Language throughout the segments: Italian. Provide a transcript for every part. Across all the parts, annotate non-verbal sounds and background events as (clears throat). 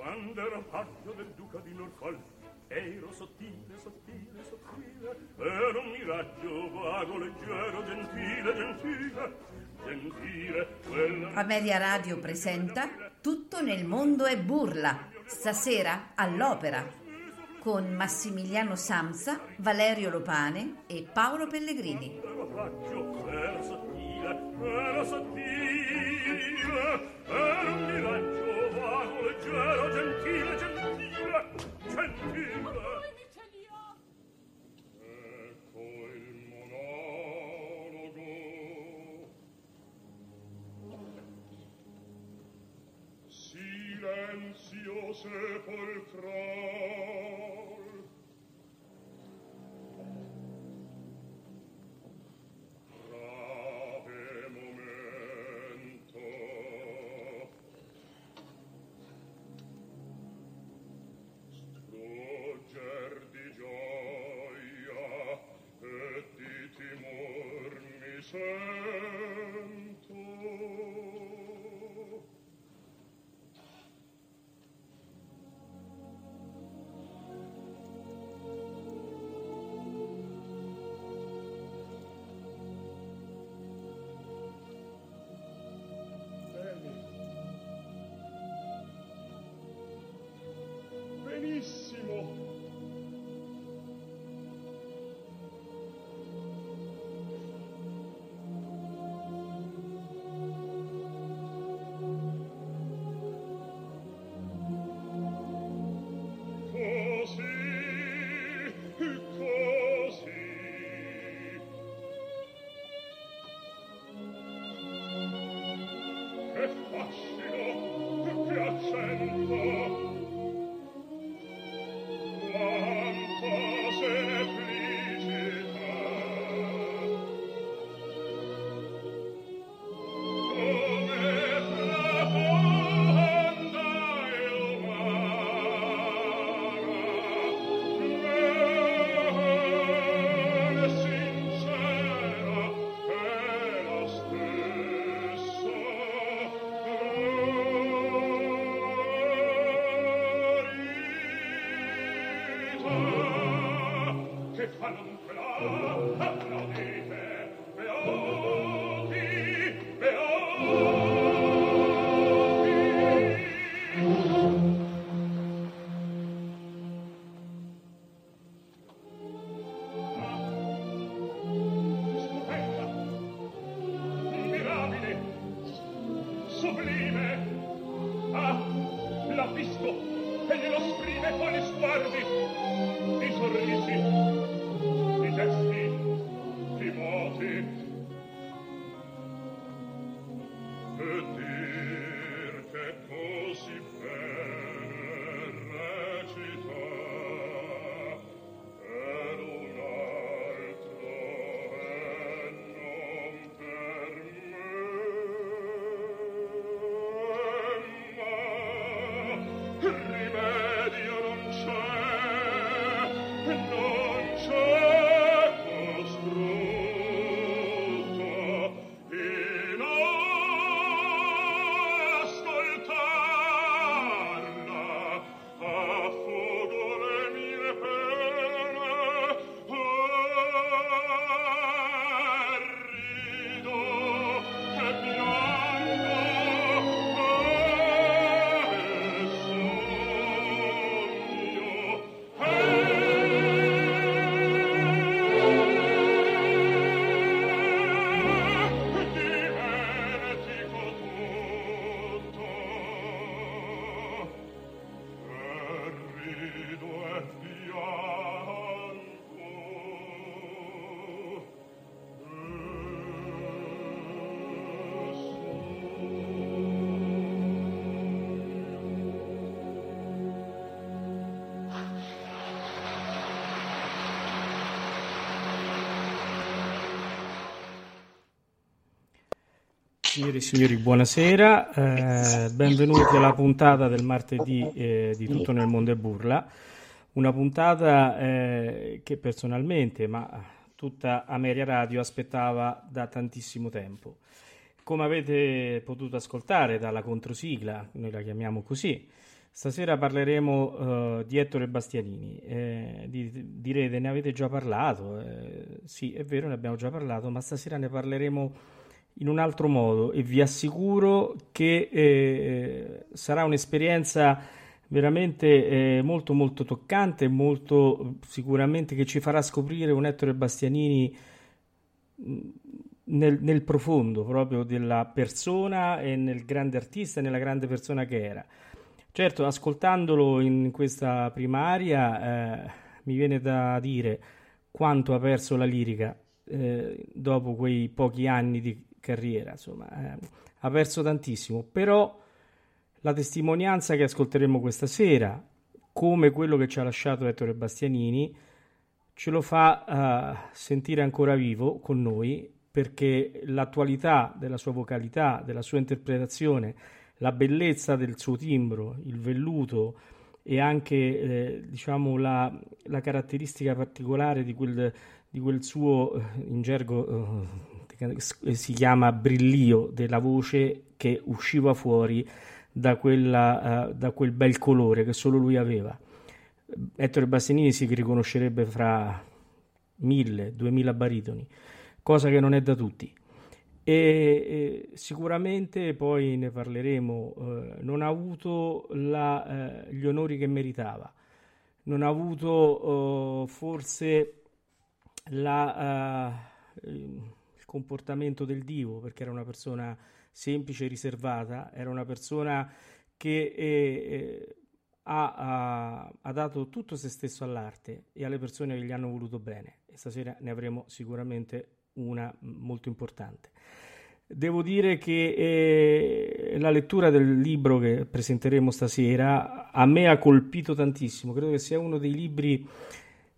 quando ero paggio del duca di Norfolk ero sottile, sottile, sottile ero un miraggio vago, leggero, gentile, gentile gentile quella Ameria Radio presenta Tutto nel mondo è burla stasera all'opera con Massimiliano Samsa, Valerio Lopane e Paolo Pellegrini. ero paggio, ero sottile ero sottile ero gentile, gentile, gentile, gentile. Ma voi mi ce li ha? Ecco il monologo. Silenzio sepolcrale. Signore e signori, buonasera, eh, benvenuti alla puntata del martedì eh, di Tutto nel mondo è burla, una puntata eh, che personalmente, ma tutta Ameria Radio aspettava da tantissimo tempo. Come avete potuto ascoltare dalla controsigla, noi la chiamiamo così, Stasera parleremo uh, di Ettore Bastianini. Eh, di, direte, ne avete già parlato? Eh, sì, è vero, ne abbiamo già parlato, ma stasera ne parleremo in un altro modo e vi assicuro che eh, sarà un'esperienza veramente eh, molto molto toccante, molto sicuramente che ci farà scoprire un Ettore Bastianini mm, nel, nel, profondo proprio della persona e nel grande artista e nella grande persona che era. Certo, ascoltandolo in questa primaria eh, mi viene da dire quanto ha perso la lirica eh, dopo quei pochi anni di carriera, insomma, eh, ha perso tantissimo, però la testimonianza che ascolteremo questa sera, come quello che ci ha lasciato Ettore Bastianini, ce lo fa uh, sentire ancora vivo con noi perché l'attualità della sua vocalità, della sua interpretazione, la bellezza del suo timbro, il velluto e anche eh, diciamo la, la, caratteristica particolare di quel, di quel suo eh, in gergo eh, si chiama brillio della voce che usciva fuori da, quella, uh, da quel bel colore che solo lui aveva. Ettore Bastianini si riconoscerebbe fra mille, duemila baritoni, cosa che non è da tutti. E, e sicuramente poi ne parleremo, eh, non ha avuto la, eh, gli onori che meritava, non ha avuto eh, forse la, eh, comportamento del divo perché era una persona semplice riservata, era una persona che eh, eh, ha, ha, ha, dato tutto se stesso all'arte e alle persone che gli hanno voluto bene. E stasera ne avremo sicuramente una molto importante. Devo dire che eh, la lettura del libro che presenteremo stasera a me ha colpito tantissimo, credo che sia uno dei libri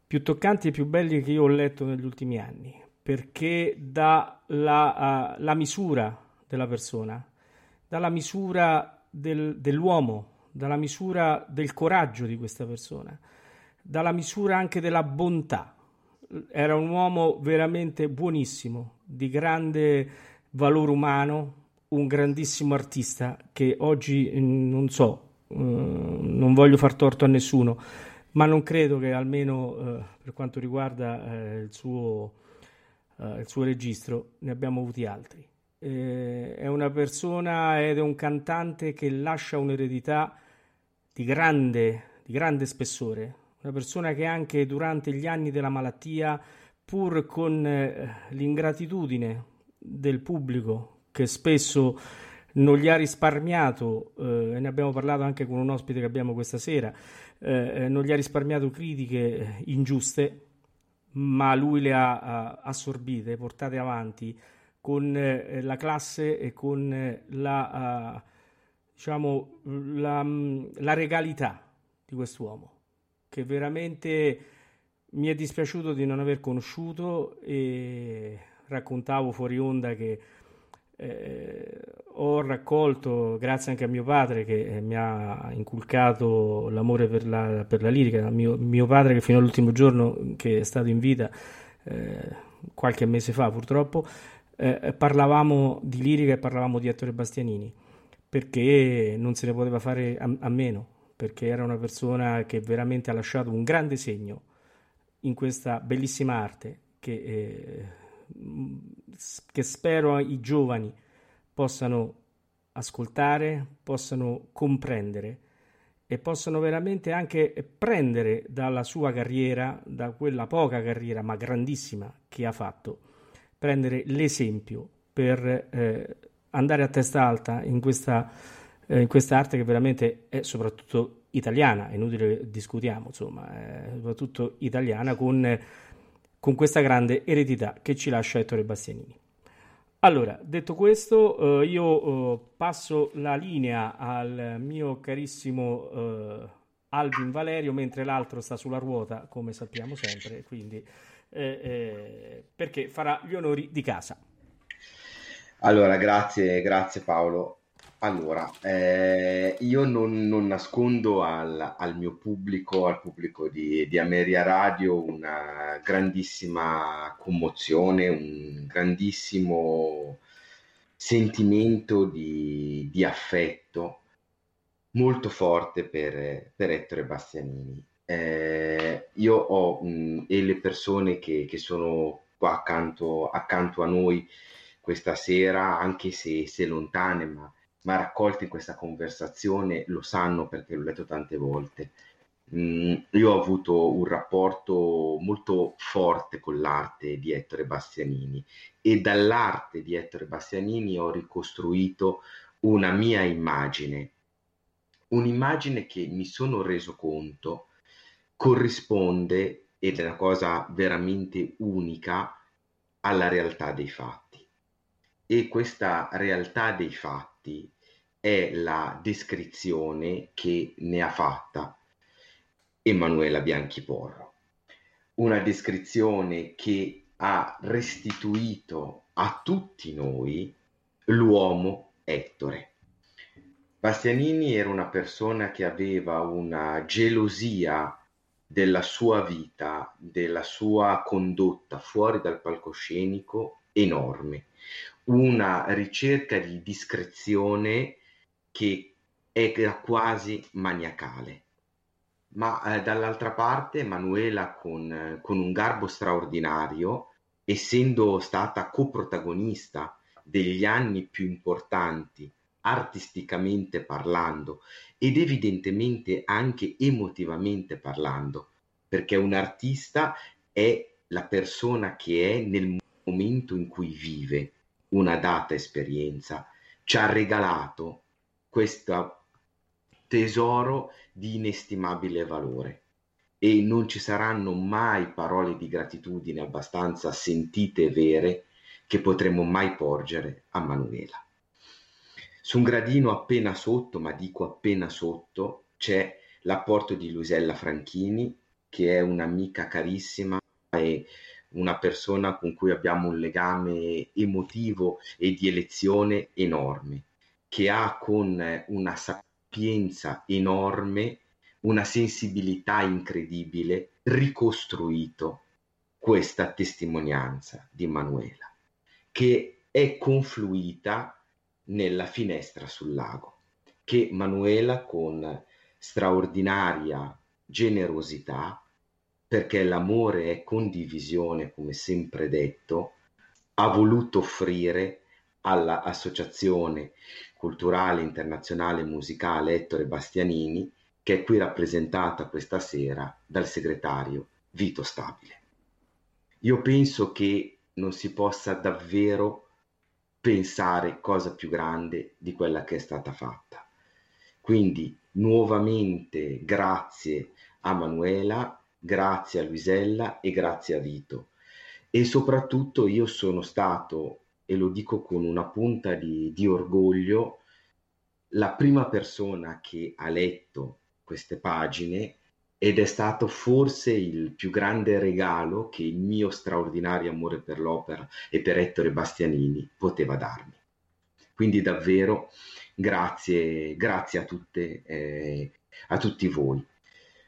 più toccanti e più belli che io ho letto negli ultimi anni, perché dà la, uh, la misura della persona, dalla misura del, dell'uomo, dalla misura del coraggio di questa persona, dalla misura anche della bontà. Era un uomo veramente buonissimo, di grande valore umano, un grandissimo artista che oggi mm, non so, eh, non voglio far torto a nessuno, ma non credo che almeno eh, per quanto riguarda eh, il, suo, eh, il suo registro ne abbiamo avuti altri. Eh, è una persona ed è un cantante che lascia un'eredità di grande, di grande spessore, una persona che anche durante gli anni della malattia, pur con eh, l'ingratitudine del pubblico che spesso non gli ha risparmiato, eh, ne abbiamo parlato anche con un ospite che abbiamo questa sera, eh, non gli ha risparmiato critiche ingiuste, ma lui le ha, assorbite, portate avanti con eh, la classe e con eh, la, uh, diciamo, la, mm, la regalità di quest'uomo, che veramente mi è dispiaciuto di non aver conosciuto e raccontavo fuori onda che eh, ho raccolto, grazie anche a mio padre che eh, mi ha inculcato l'amore per la, per la lirica, mio, mio, padre che fino all'ultimo giorno che è stato in vita, eh, qualche mese fa purtroppo, eh, parlavamo di lirica e parlavamo di Ettore Bastianini, perché non se ne poteva fare a, a meno, perché era una persona che veramente ha lasciato un grande segno in questa bellissima arte che, eh, che spero i giovani possano ascoltare, possano comprendere e possano veramente anche prendere dalla sua carriera, da quella poca carriera ma grandissima che ha fatto prendere l'esempio per eh, andare a testa alta in questa, eh, in questa arte che veramente è soprattutto italiana, è inutile discutiamo, insomma, è soprattutto italiana con, con questa grande eredità che ci lascia Ettore Bastianini. Allora, detto questo, eh, io eh, passo la linea al mio carissimo eh, Alvin Valerio, mentre l'altro sta sulla ruota, come sappiamo sempre, quindi eh, eh, perché farà gli onori di casa. Allora, grazie, grazie Paolo. Allora, eh, io non, non nascondo al, al, mio pubblico, al pubblico di, di, Ameria Radio, una grandissima commozione, un grandissimo sentimento di, di affetto molto forte per, per Ettore Bastianini. Eh, io ho mh, e le persone che, che sono qua accanto, accanto, a noi questa sera, anche se, se lontane, ma, ma raccolte in questa conversazione, lo sanno perché l'ho letto tante volte. Mm, io ho avuto un rapporto molto forte con l'arte di Ettore Bastianini e dall'arte di Ettore Bastianini ho ricostruito una mia immagine, un'immagine che mi sono reso conto corrisponde, ed è una cosa veramente unica, alla realtà dei fatti. E questa realtà dei fatti è la descrizione che ne ha fatta Emanuela Bianchiporro. Una descrizione che ha restituito a tutti noi l'uomo Ettore. Bastianini era una persona che aveva una gelosia della sua vita, della sua condotta fuori dal palcoscenico enorme, una ricerca di discrezione che era quasi maniacale. Ma eh, dall'altra parte Manuela con, con un garbo straordinario, essendo stata coprotagonista degli anni più importanti artisticamente parlando ed evidentemente anche emotivamente parlando, perché un artista è la persona che è nel momento in cui vive una data esperienza, ci ha regalato questo tesoro di inestimabile valore e non ci saranno mai parole di gratitudine abbastanza sentite e vere che potremo mai porgere a Manuela. Su un gradino appena sotto, ma dico appena sotto, c'è l'apporto di Luisella Franchini, che è un'amica carissima e una persona con cui abbiamo un legame emotivo e di elezione enorme, che ha con una sapienza enorme una sensibilità incredibile, ricostruito questa testimonianza di Manuela, che è confluita nella finestra sul lago, che Manuela con straordinaria generosità, perché l'amore è condivisione, come sempre detto, ha voluto offrire all'Associazione Culturale Internazionale Musicale Ettore Bastianini che è qui rappresentata questa sera dal segretario Vito Stabile. Io penso che non si possa davvero pensare cosa più grande di quella che è stata fatta. Quindi nuovamente grazie a Manuela, grazie a Luisella e grazie a Vito. E soprattutto io sono stato, e lo dico con una punta di, di orgoglio, la prima persona che ha letto queste pagine ed è stato forse il più grande regalo che il mio straordinario amore per l'opera e per Ettore Bastianini poteva darmi. Quindi davvero grazie, grazie a, tutte, eh, a tutti voi.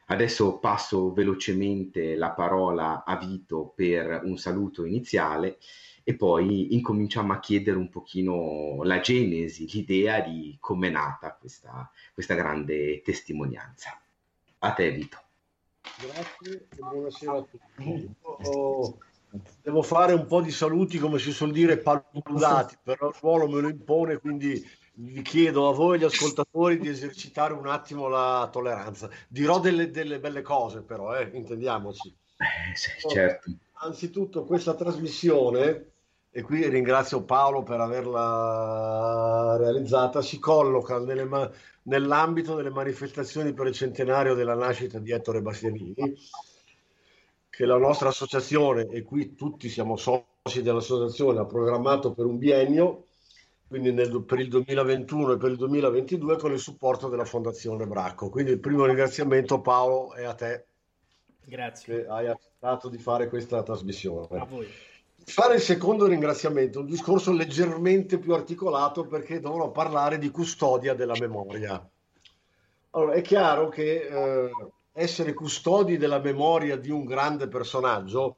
Adesso passo velocemente la parola a Vito per un saluto iniziale e poi incominciamo a chiedere un pochino la genesi, l'idea di come è nata questa, questa grande testimonianza. A te Vito. Grazie e buonasera a tutti. Oh, devo fare un po' di saluti, come si suol dire, paludati, però il ruolo me lo impone, quindi vi chiedo a voi gli ascoltatori di esercitare un attimo la tolleranza. Dirò delle, delle belle cose, però, eh, intendiamoci. Eh, sì, certo. Anzitutto questa trasmissione e qui ringrazio Paolo per averla realizzata, si colloca nelle, nell'ambito delle manifestazioni per il centenario della nascita di Ettore Bastianini, che la nostra associazione, e qui tutti siamo soci dell'associazione, ha programmato per un biennio, quindi nel, per il 2021 e per il 2022 con il supporto della Fondazione Bracco. Quindi il primo ringraziamento Paolo è a te. Grazie. Che hai accettato di fare questa trasmissione. A voi fare il secondo ringraziamento, un discorso leggermente più articolato perché dovrò parlare di custodia della memoria. Allora, è chiaro che eh, essere custodi della memoria di un grande personaggio,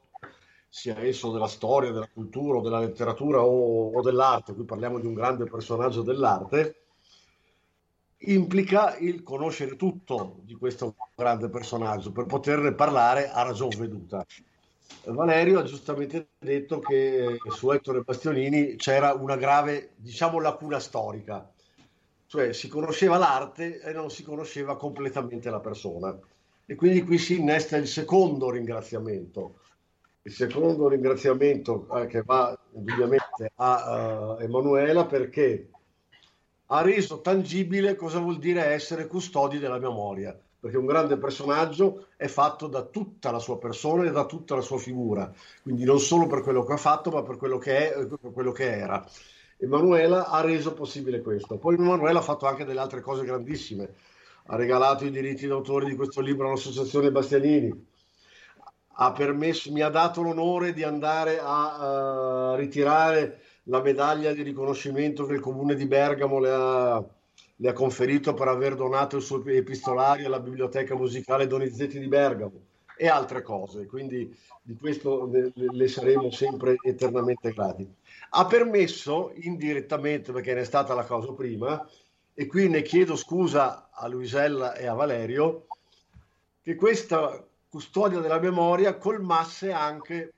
sia esso della storia, della cultura, della letteratura o, o dell'arte, qui parliamo di un grande personaggio dell'arte, implica il conoscere tutto di questo grande personaggio per poterne parlare a ragion veduta. Valerio ha giustamente detto che su Ettore Bastianini c'era una grave, diciamo, lacuna storica, cioè si conosceva l'arte e non si conosceva completamente la persona. E quindi qui si innesta il secondo ringraziamento. Il secondo ringraziamento eh, che va indubbiamente a uh, Emanuela perché ha reso tangibile cosa vuol dire essere custodi della memoria, perché un grande personaggio è fatto da tutta la sua persona e da tutta la sua figura, quindi non solo per quello che ha fatto, ma per quello che è e per quello che era. Emanuela ha reso possibile questo. Poi Emanuela ha fatto anche delle altre cose grandissime. Ha regalato i diritti d'autore di questo libro all'Associazione Bastianini. Ha permesso, mi ha dato l'onore di andare a uh, ritirare la medaglia di riconoscimento che il comune di Bergamo le ha, le ha conferito per aver donato il suo epistolario alla biblioteca musicale Donizetti di Bergamo e altre cose, quindi di questo le, le saremo sempre eternamente grati. Ha permesso indirettamente, perché ne è stata la cosa prima, e qui ne chiedo scusa a Luisella e a Valerio, che questa custodia della memoria colmasse anche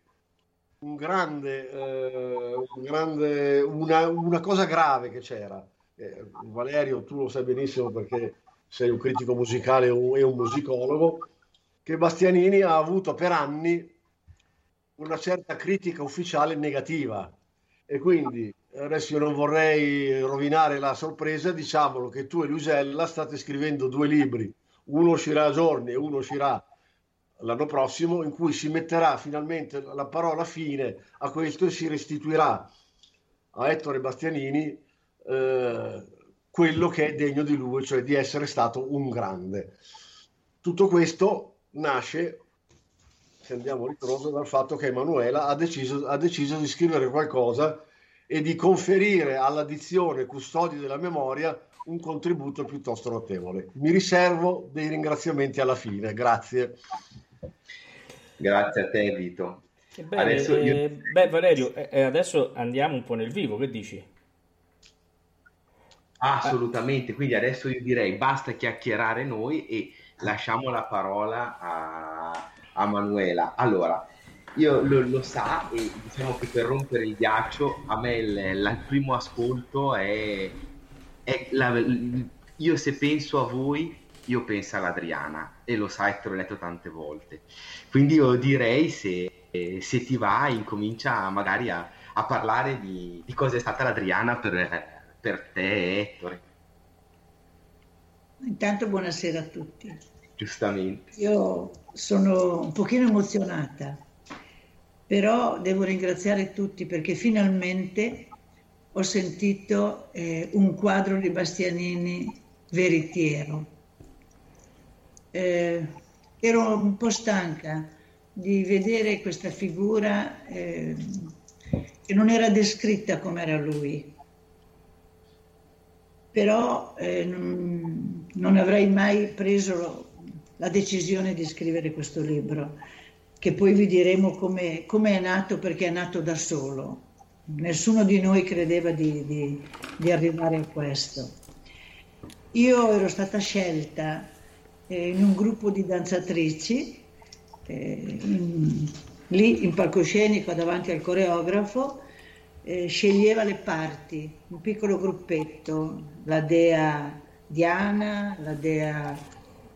un grande, eh, un grande una, una, cosa grave che c'era. Eh, Valerio, tu lo sai benissimo perché sei un critico musicale e un musicologo, che Bastianini ha avuto per anni una certa critica ufficiale negativa. E quindi adesso io non vorrei rovinare la sorpresa, diciamolo che tu e Luisella state scrivendo due libri, uno uscirà a giorni e uno uscirà l'anno prossimo in cui si metterà finalmente la parola fine a questo e si restituirà a Ettore Bastianini eh, quello che è degno di lui, cioè di essere stato un grande. Tutto questo nasce, se andiamo ritroso, dal fatto che Emanuela ha deciso, ha deciso di scrivere qualcosa e di conferire alla dizione Custodi della Memoria un contributo piuttosto notevole. Mi riservo dei ringraziamenti alla fine. Grazie. Grazie a te, Vito. Bene, adesso io... eh, beh, Valerio, eh, eh, adesso andiamo un po' nel vivo, che dici? Assolutamente, quindi adesso io direi basta chiacchierare noi e lasciamo la parola a, a Manuela. Allora, io lo, lo, sa e diciamo che per rompere il ghiaccio a me il, il primo ascolto è, è la, io se penso a voi io penso all'Adriana e lo sai, te l'ho letto tante volte. Quindi io direi se, se ti va, incomincia magari a, a parlare di, di, cosa è stata l'Adriana per, per te, Ettore. Intanto buonasera a tutti. Giustamente. Io sono un pochino emozionata, però devo ringraziare tutti perché finalmente ho sentito eh, un quadro di Bastianini veritiero eh, ero un po' stanca di vedere questa figura eh, che non era descritta come era lui. Però eh, non, non, avrei mai preso la decisione di scrivere questo libro, che poi vi diremo come, è nato, perché è nato da solo. Nessuno di noi credeva di, di, di arrivare a questo. Io ero stata scelta eh, in un gruppo di danzatrici, eh, in, lì in palcoscenico davanti al coreografo, eh, sceglieva le parti, un piccolo gruppetto, la dea Diana, la dea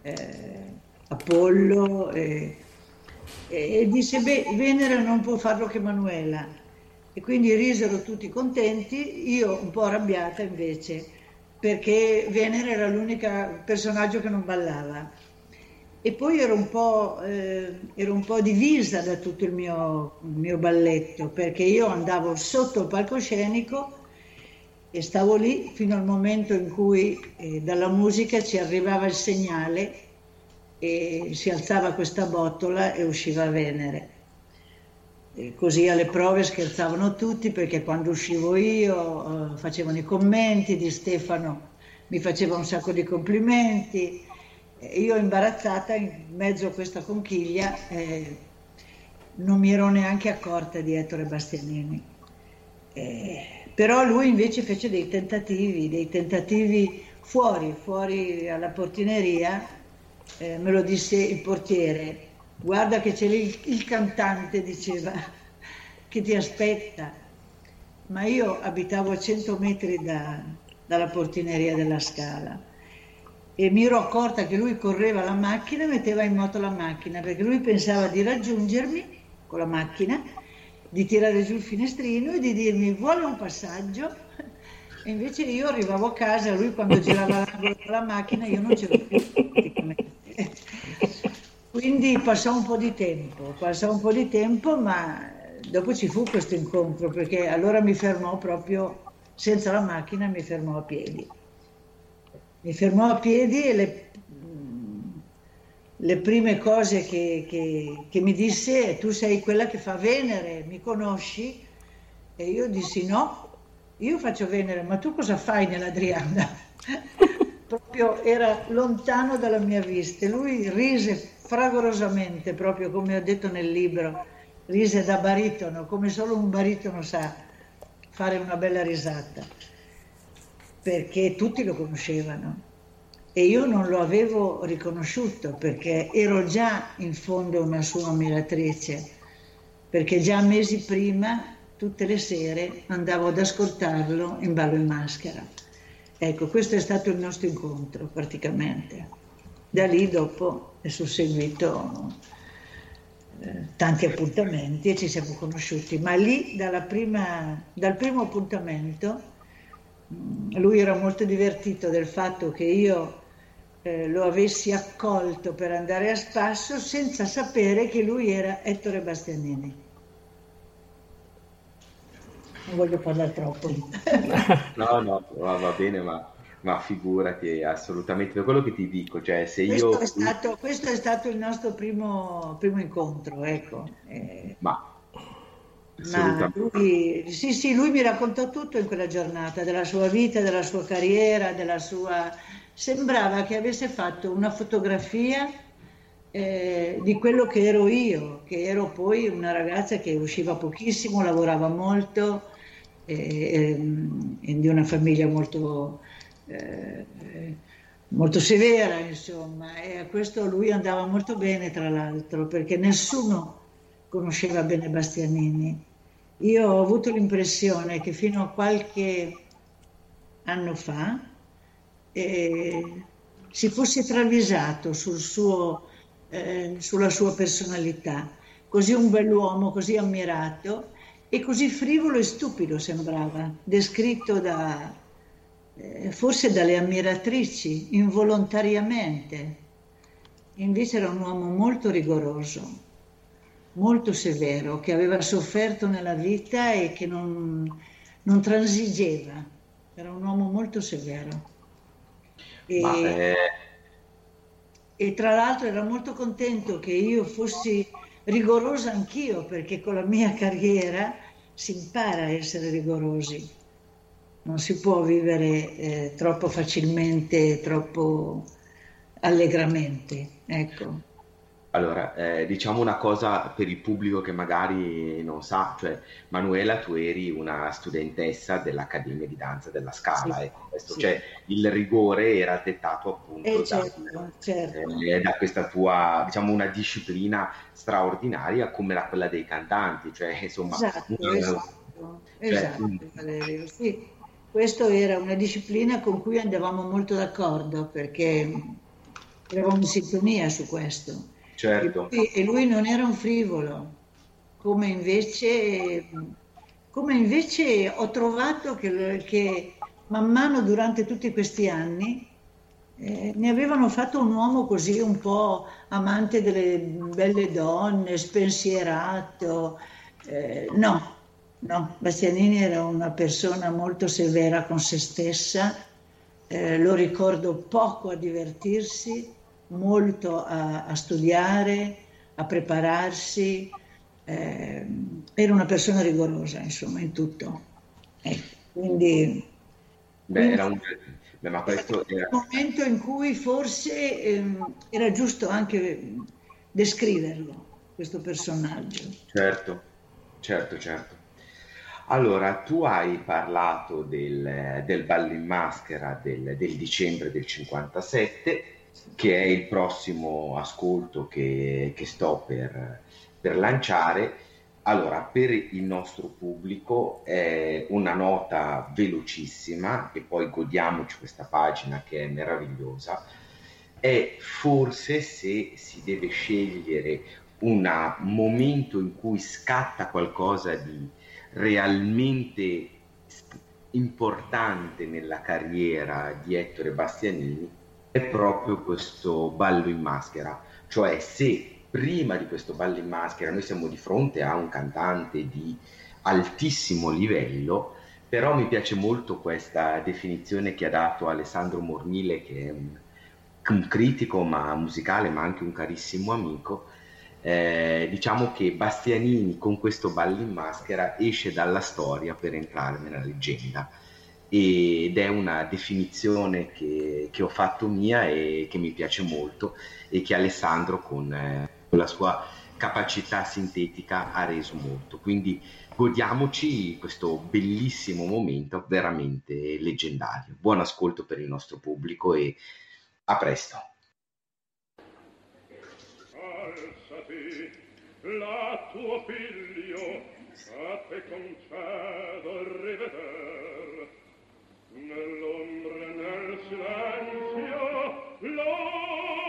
eh, Apollo, e disse, beh, Venera non può farlo che Manuela. E quindi risero tutti contenti, io un po' arrabbiata invece perché Venere era l'unico personaggio che non ballava. E poi ero un po', eh, ero un po divisa da tutto il mio, il mio, balletto, perché io andavo sotto il palcoscenico e stavo lì fino al momento in cui eh, dalla musica ci arrivava il segnale e si alzava questa botola e usciva Venere. Così alle prove scherzavano tutti perché quando uscivo io eh, facevano i commenti, di Stefano mi faceva un sacco di complimenti. Io imbarazzata in mezzo a questa conchiglia eh, non mi ero neanche accorta di Ettore Bastianini. Eh, però lui invece fece dei tentativi, dei tentativi fuori, fuori alla portineria, eh, me lo disse il portiere, guarda che c'è il, il cantante, diceva, che ti aspetta. Ma io abitavo a 100 metri da, dalla portineria della Scala e mi ero accorta che lui correva la macchina e metteva in moto la macchina perché lui pensava di raggiungermi con la macchina, di tirare giù il finestrino e di dirmi vuole un passaggio e invece io arrivavo a casa, lui quando girava della macchina io non c'ero più praticamente. Quindi passò un po' di tempo, passò un po' di tempo, ma dopo ci fu questo incontro perché allora mi fermò proprio senza la macchina, mi fermò a piedi mi fermò a piedi e le, le prime cose che, che, che, mi disse tu sei quella che fa Venere, mi conosci? E io dissi no, io faccio Venere, ma tu cosa fai nell'Adriana? (laughs) proprio era lontano dalla mia vista. Lui rise fragorosamente, proprio come ho detto nel libro, rise da baritono, come solo un baritono sa fare una bella risata perché tutti lo conoscevano e io non lo avevo riconosciuto perché ero già in fondo una sua ammiratrice, perché già mesi prima, tutte le sere, andavo ad ascoltarlo in ballo in maschera. Ecco, questo è stato il nostro incontro praticamente. Da lì dopo è susseguito eh, tanti appuntamenti e ci siamo conosciuti, ma lì prima, dal primo appuntamento lui era molto divertito del fatto che io eh, lo avessi accolto per andare a spasso senza sapere che lui era Ettore Bastianini. Non voglio parlare troppo. (laughs) no, no, va bene, ma, ma, figurati, assolutamente. Per quello che ti dico, cioè se questo io... È stato, questo è stato il nostro primo, primo incontro, ecco. Eh, ma ma lui, sì, sì, lui mi raccontò tutto in quella giornata, della sua vita, della sua carriera, della sua... Sembrava che avesse fatto una fotografia eh, di quello che ero io, che ero poi una ragazza che usciva pochissimo, lavorava molto, eh, eh, di una famiglia molto, eh, molto severa, insomma, e a questo lui andava molto bene, tra l'altro, perché nessuno conosceva bene Bastianini. Io ho avuto l'impressione che fino a qualche anno fa eh, si fosse travisato sul suo, eh, sulla sua personalità, così un bell'uomo, così ammirato e così frivolo e stupido sembrava, descritto da, forse dalle ammiratrici, involontariamente. Invece era un uomo molto rigoroso, molto severo, che aveva sofferto nella vita e che non, non transigeva. Era un uomo molto severo. E, è... e, tra l'altro era molto contento che io fossi rigorosa anch'io, perché con la mia (laughs) carriera si impara a essere rigorosi. Non si può vivere eh, troppo facilmente, troppo allegramente. Ecco. Allora, eh, diciamo una cosa per il pubblico che magari non sa, cioè Manuela, tu eri una studentessa dell'Accademia di Danza della Scala, sì, ecco, questo, sì. cioè il rigore era dettato appunto eh, certo, da, certo. Eh, da, questa tua, diciamo, una disciplina straordinaria come la, quella dei cantanti, cioè insomma... Esatto, una, esatto, cioè, esatto Valerio, sì. Questa era una disciplina con cui andavamo molto d'accordo perché eravamo in sintonia su questo Certo. E lui, e lui non era un frivolo, come invece, come invece ho trovato che, che, man mano durante tutti questi anni eh, ne avevano fatto un uomo così un po' amante delle belle donne, spensierato. Eh, no, no, Bastianini era una persona molto severa con se stessa, eh, lo ricordo poco a divertirsi, molto a, a studiare, a prepararsi, eh, era una persona rigorosa, insomma, in tutto. Ecco, quindi... Beh, era un... Beh, ma questo era... un momento in cui forse eh, era giusto anche descriverlo, questo personaggio. Certo, certo, certo. Allora, tu hai parlato del, del ballo in maschera del, del, dicembre del 57, che è il prossimo ascolto che, che sto per, per lanciare. Allora, per il nostro pubblico è una nota velocissima e poi godiamoci questa pagina che è meravigliosa. È forse se si deve scegliere un momento in cui scatta qualcosa di realmente importante nella carriera di Ettore Bastianini è proprio questo ballo in maschera, cioè se prima di questo ballo in maschera noi siamo di fronte a un cantante di altissimo livello, però mi piace molto questa definizione che ha dato Alessandro Mornile, che è un, un critico ma musicale, ma anche un carissimo amico. Eh, diciamo che Bastianini con questo ballo in maschera esce dalla storia per entrare nella leggenda ed è una definizione che, che ho fatto mia e che mi piace molto e che Alessandro con eh, con la sua capacità sintetica ha reso molto. Quindi godiamoci questo bellissimo momento veramente leggendario. Buon ascolto per il nostro pubblico e a presto. la tuo figlio a te concedo riveder nell'ombra nel silenzio lo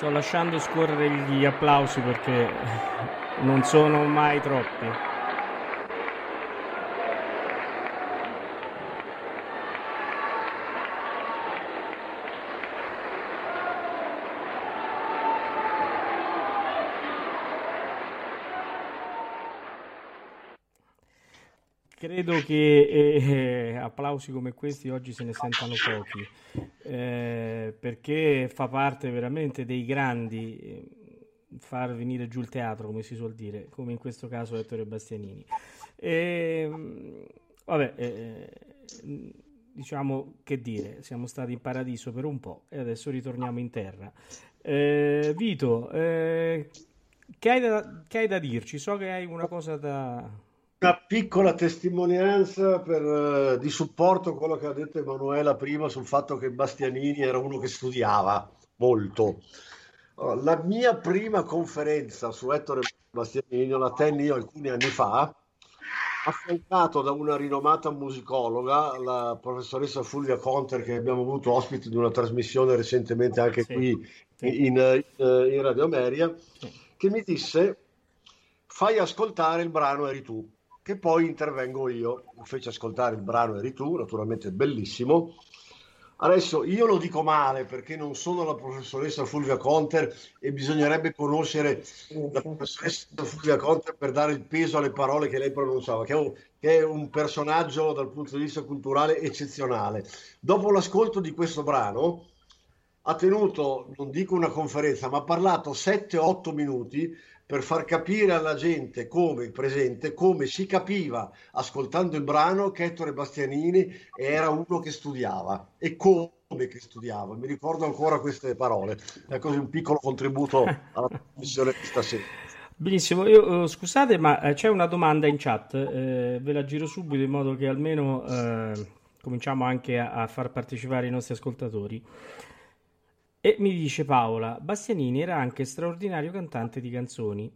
Sto lasciando scorrere gli applausi perché non sono mai troppi. credo che eh, applausi come questi oggi se ne sentano pochi, eh, perché fa parte veramente dei grandi eh, far venire giù il teatro, come si suol dire, come in questo caso Ettore Bastianini. E, ehm, vabbè, eh, diciamo che dire, siamo stati in paradiso per un po' e adesso ritorniamo in terra. Eh, Vito, eh, che hai, da, che hai da dirci? So che hai una cosa da una piccola testimonianza per, uh, di supporto a quello che ha detto Emanuela prima sul fatto che Bastianini era uno che studiava molto. La mia prima conferenza su Ettore Bastianini la tenni io alcuni anni fa, affiancato da una rinomata musicologa, la professoressa Fulvia Conter, che abbiamo avuto ospite di una trasmissione recentemente anche sì, qui sì. In, in, in Radio Ameria, sì. che mi disse fai ascoltare il brano Eri tu che poi intervengo io, mi fece ascoltare il brano Eri tu, naturalmente bellissimo. Adesso io lo dico male perché non sono la professoressa Fulvia Conter e bisognerebbe conoscere la professoressa Fulvia Conter per dare il peso alle parole che lei pronunciava, che è un, che è un personaggio dal punto di vista culturale eccezionale. Dopo l'ascolto di questo brano ha tenuto, non dico una conferenza, ma ha parlato 7-8 minuti per far capire alla gente come il presente, come si capiva ascoltando il brano che Ettore Bastianini era uno che studiava e come che studiava. Mi ricordo ancora queste parole. È così un piccolo contributo (laughs) alla trasmissione di stasera. Benissimo, Io, uh, scusate ma uh, c'è una domanda in chat, uh, ve la giro subito in modo che almeno cominciamo anche a, a far partecipare i nostri ascoltatori. E mi dice Paola, Bastianini era anche straordinario cantante di canzoni.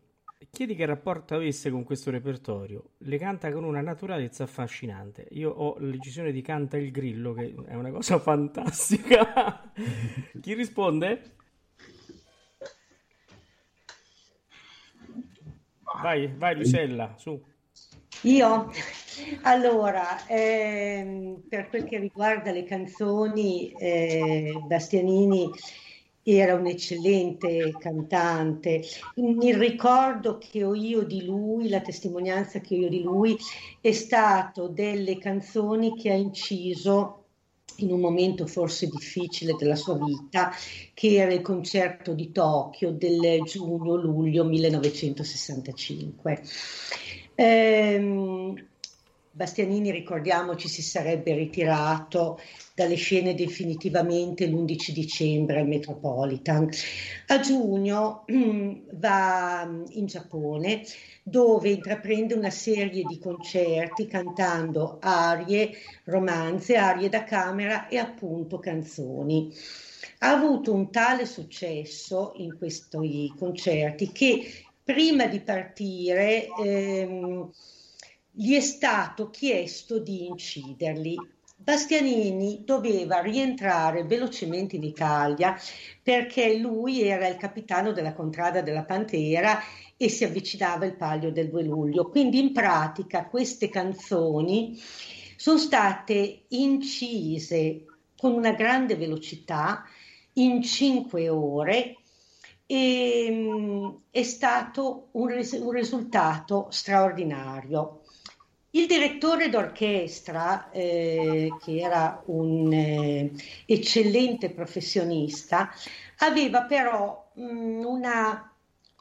Chiedi che rapporto avesse con questo repertorio. Le canta con una naturalezza affascinante. Io ho l'ecisione di Canta il Grillo, che è una cosa fantastica. (laughs) Chi risponde? Vai, vai Lucella, su. Io? Allora, ehm, per quel che riguarda le canzoni, eh, Bastianini era un eccellente cantante. Il ricordo che ho io di lui, la testimonianza che ho io di lui, è stato delle canzoni che ha inciso in un momento forse difficile della sua vita, che era il concerto di Tokyo del giugno-luglio 1965. Ehm, Bastianini, ricordiamoci, si sarebbe ritirato dalle scene definitivamente l'11 dicembre al Metropolitan. A giugno (clears throat) va in Giappone dove intraprende una serie di concerti cantando arie, romanze, arie da camera e appunto canzoni. Ha avuto un tale successo in questi concerti che prima di partire ehm, gli è stato chiesto di inciderli. Bastianini doveva rientrare velocemente in Italia perché lui era il capitano della contrada della Pantera e si avvicinava il palio del 2 luglio. Quindi in pratica queste canzoni sono state incise con una grande velocità in cinque ore e mm, è stato un, res- un risultato straordinario. Il direttore d'orchestra, eh, che era un eh, eccellente professionista, aveva però mh, mm, una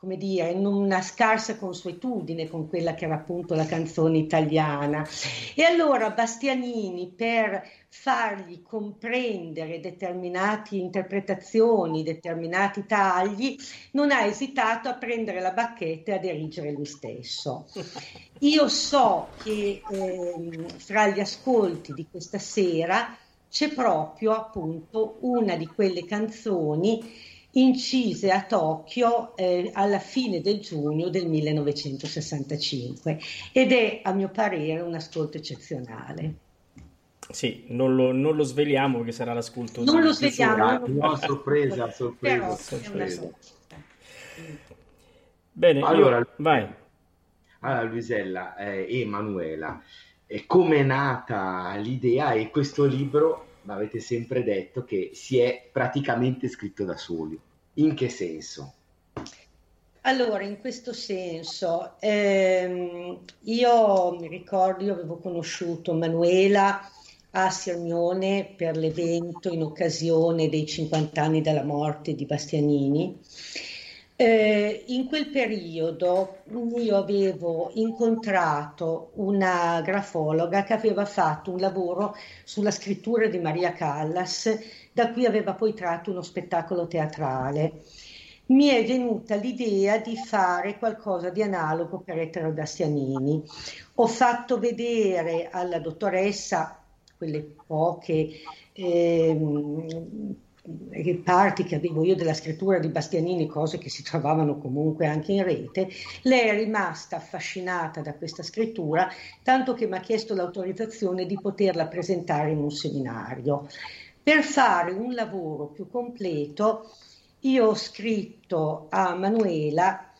come dire, in una scarsa consuetudine con quella che era appunto la canzone italiana. E allora Bastianini, per fargli comprendere determinate interpretazioni, determinati tagli, non ha esitato a prendere la bacchetta e a dirigere lui stesso. Io so che eh, fra gli ascolti di questa sera c'è proprio appunto una di quelle canzoni incise a Tokyo eh, alla fine del giugno del 1965 ed è a mio parere un ascolto eccezionale. Sì, non lo, non lo sveliamo perché sarà l'ascolto. Non lo sveliamo. No, sorpresa, sorpresa. Però, sorpresa. Bene, allora, io... vai. Allora, Luisella eh, e Emanuela, eh, come è nata l'idea e questo libro, avete sempre detto che si è praticamente scritto da soli. In che senso? Allora, in questo senso, ehm, io mi ricordo, io avevo conosciuto Manuela a Sirmione per l'evento in occasione dei 50 anni della morte di Bastianini. Eh, in quel periodo io avevo incontrato una grafologa che aveva fatto un lavoro sulla scrittura di Maria Callas, da cui aveva poi tratto uno spettacolo teatrale mi è venuta l'idea di fare qualcosa di analogo per Ettore Bastianini. Ho fatto vedere alla dottoressa quelle poche eh, parti che avevo io della scrittura di Bastianini, cose che si trovavano comunque anche in rete, lei è rimasta affascinata da questa scrittura, tanto che mi ha chiesto l'autorizzazione di poterla presentare in un seminario. Per fare un lavoro più completo, io ho scritto a Manuela,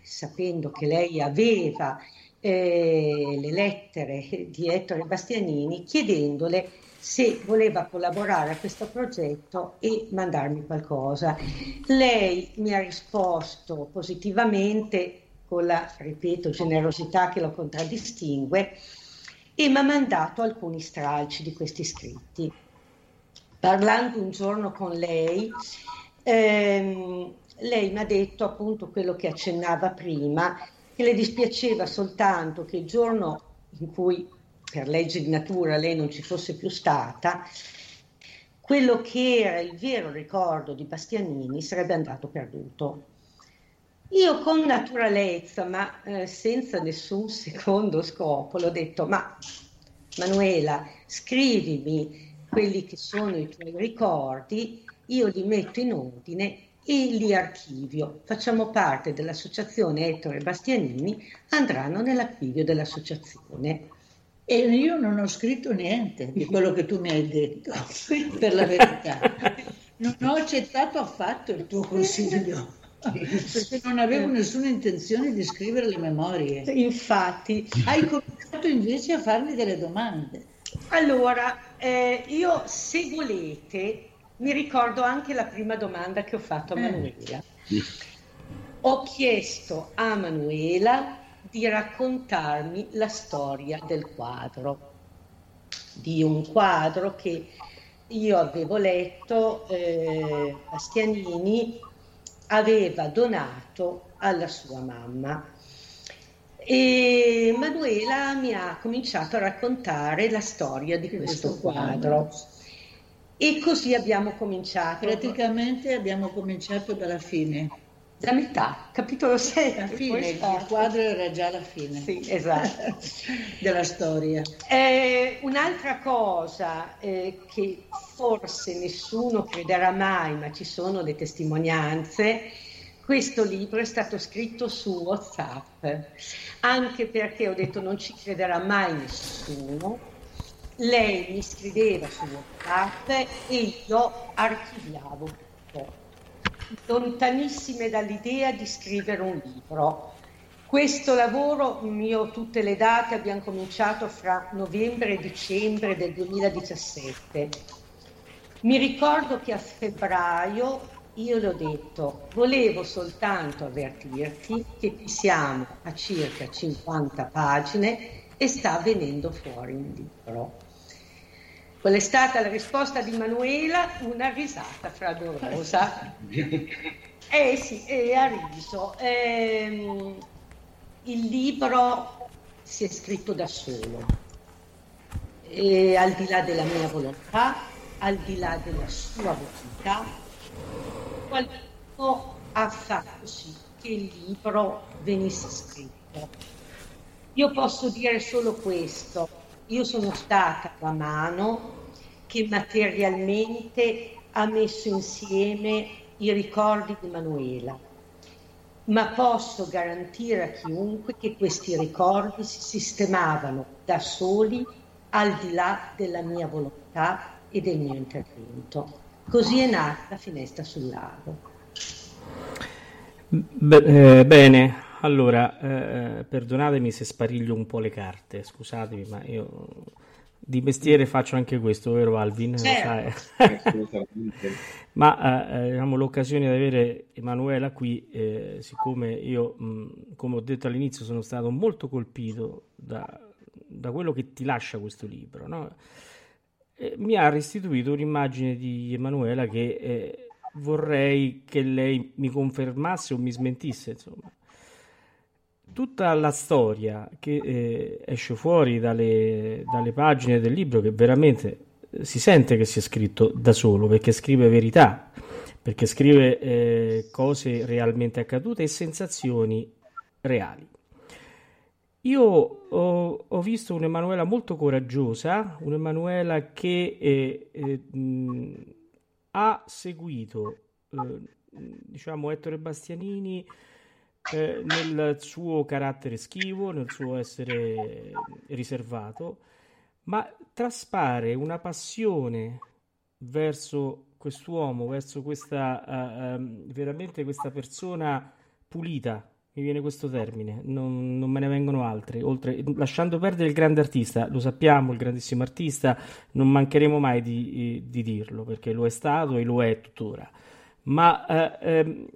sapendo che lei aveva eh, le lettere di Ettore Bastianini, chiedendole se voleva collaborare a questo progetto e mandarmi qualcosa. Lei mi ha risposto positivamente con la, ripeto, generosità che lo contraddistingue e mi ha mandato alcuni stralci di questi scritti. Parlando un giorno con lei, ehm, lei mi ha detto appunto quello che accennava prima, che le dispiaceva soltanto che il giorno in cui per legge di natura lei non ci fosse più stata, quello che era il vero ricordo di Bastianini sarebbe andato perduto. Io con naturalezza, ma eh, senza nessun (laughs) secondo scopo, l'ho detto, ma Manuela, scrivimi quelli che sono i tuoi ricordi io li metto in ordine e li archivio. Facciamo parte dell'associazione Ettore Bastianini, andranno nell'archivio dell'associazione. E io non ho scritto niente di quello che tu mi hai detto, (laughs) per la verità. Non ho accettato affatto il tuo consiglio, (laughs) perché non avevo nessuna intenzione di scrivere le memorie. Infatti. Hai cominciato invece a farmi delle domande. Allora, eh, io se volete mi ricordo anche la prima domanda che ho fatto a eh. Manuela. Ho chiesto a Manuela di raccontarmi la storia del quadro, di un quadro che io avevo letto, eh, Bastianini aveva donato alla sua mamma. E Manuela mi ha cominciato a raccontare la storia di questo quadro. E così abbiamo cominciato. Praticamente abbiamo cominciato dalla fine. Da metà, capitolo 7. La fine, il quadro era già la fine. Sì, esatto. (laughs) della storia. Eh, un'altra cosa eh, che forse nessuno crederà mai, ma ci sono le testimonianze, questo libro è stato scritto su WhatsApp, anche perché ho detto non ci crederà mai nessuno, lei mi scriveva su WhatsApp e io archiviavo tutto, lontanissime dall'idea di scrivere un libro. Questo lavoro, io tutte le date, abbiamo cominciato fra novembre e dicembre del 2017. Mi ricordo che a febbraio io le ho detto, volevo soltanto avvertirti che siamo a circa 50 pagine e sta venendo fuori un libro. Qual è stata la risposta di Manuela? Una risata fragorosa. (laughs) eh sì, e ha riso. Eh, il libro si è scritto da solo, e al di là della mia volontà, al di là della sua volontà, qualcuno ha fatto sì che il libro venisse scritto. Io posso dire solo questo, io sono stata la mano che materialmente ha messo insieme i ricordi di Manuela, ma posso garantire a chiunque che questi ricordi si sistemavano da soli al di là della mia volontà e del mio intervento. Così è nata la finestra sul lago. Be- eh, bene, allora, eh, perdonatemi se spariglio un po' le carte, scusatemi, ma io di mestiere faccio anche questo, vero Alvin? Certo. (laughs) ma eh, diciamo, l'occasione di avere Emanuela qui, eh, siccome io, mh, come ho detto all'inizio, sono stato molto colpito da, da quello che ti lascia questo libro, no? mi ha restituito un'immagine di Emanuela che eh, vorrei che lei mi confermasse o mi smentisse, insomma. Tutta la storia che eh, esce fuori dalle, dalle, pagine del libro, che veramente eh, si sente che sia scritto da solo, perché scrive verità, perché scrive eh, cose realmente accadute e sensazioni reali. Io ho, ho, visto un'Emanuela molto coraggiosa, un'Emanuela che eh, eh, ha seguito eh, diciamo Ettore Bastianini eh, nel suo carattere schivo, nel suo essere riservato, ma traspare una passione verso quest'uomo, verso questa uh, um, veramente questa persona pulita. Mi viene questo termine, non, non me ne vengono altri. Oltre, lasciando perdere il grande artista, lo sappiamo, il grandissimo artista, non mancheremo mai di, di dirlo perché lo è stato e lo è tuttora. Ma uh,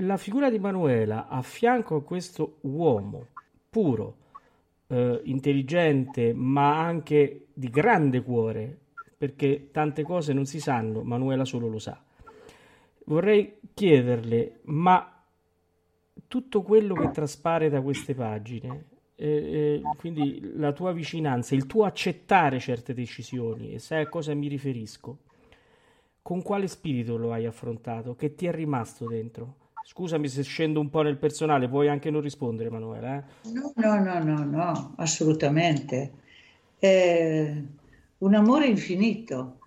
la figura di Manuela a fianco a questo uomo puro, eh, intelligente, ma anche di grande cuore, perché tante cose non si sanno, Manuela solo lo sa. Vorrei chiederle, ma tutto quello che traspare da queste pagine, eh, eh, quindi la tua vicinanza, il tuo accettare certe decisioni, e sai a cosa mi riferisco, con quale spirito lo hai affrontato? Che ti è rimasto dentro? Scusami se scendo un po' nel personale, puoi anche non rispondere, Emanuele. Eh? No, no, no, no, no, assolutamente. È un amore infinito,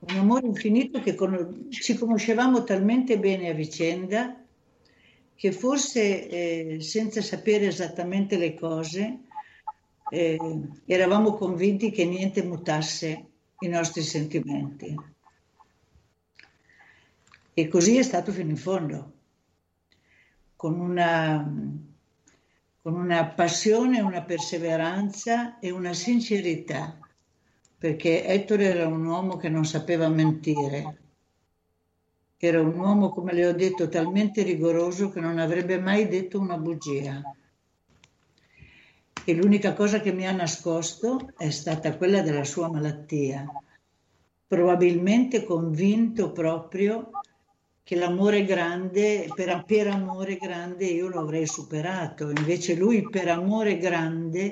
un amore infinito che con... ci conoscevamo talmente bene a vicenda che forse eh, senza sapere esattamente le cose eh, eravamo convinti che niente mutasse i nostri sentimenti. E così è stato fino in fondo, con una, con una passione, una perseveranza e una sincerità, perché Ettore era un uomo che non sapeva mentire, era un uomo, come le ho detto, talmente rigoroso che non avrebbe mai detto una bugia. E l'unica cosa che mi ha nascosto è stata quella della sua malattia, probabilmente convinto proprio che l'amore grande, per, per amore grande io lo avrei superato, invece lui per amore grande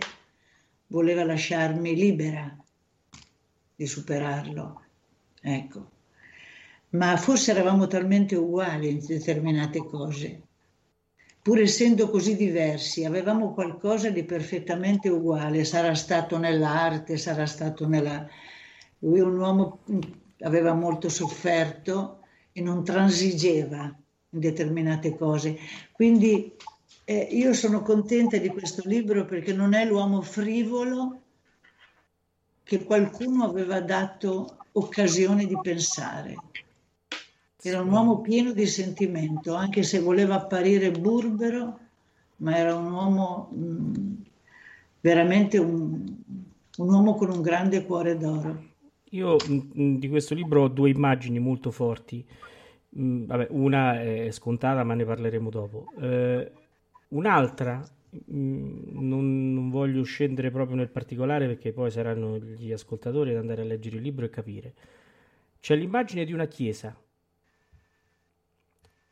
voleva lasciarmi libera di superarlo. Ecco. Ma forse eravamo talmente uguali in determinate cose. Pur essendo così diversi, avevamo qualcosa di perfettamente uguale. Sarà stato nell'arte, sarà stato nella... Lui un uomo aveva molto sofferto e non transigeva in determinate cose. Quindi eh, io sono contenta di questo libro perché non è l'uomo frivolo che qualcuno aveva dato occasione di pensare. Era un uomo pieno di sentimento, anche se voleva apparire burbero, ma era un uomo mh, mm, veramente un, un uomo con un grande cuore d'oro. Io mm, mm, di questo libro ho due immagini molto forti. Mh, vabbè, una è scontata, ma ne parleremo dopo. Eh, un'altra, non, non, voglio scendere proprio nel particolare perché poi saranno gli ascoltatori ad andare a leggere il libro e capire. C'è l'immagine di una chiesa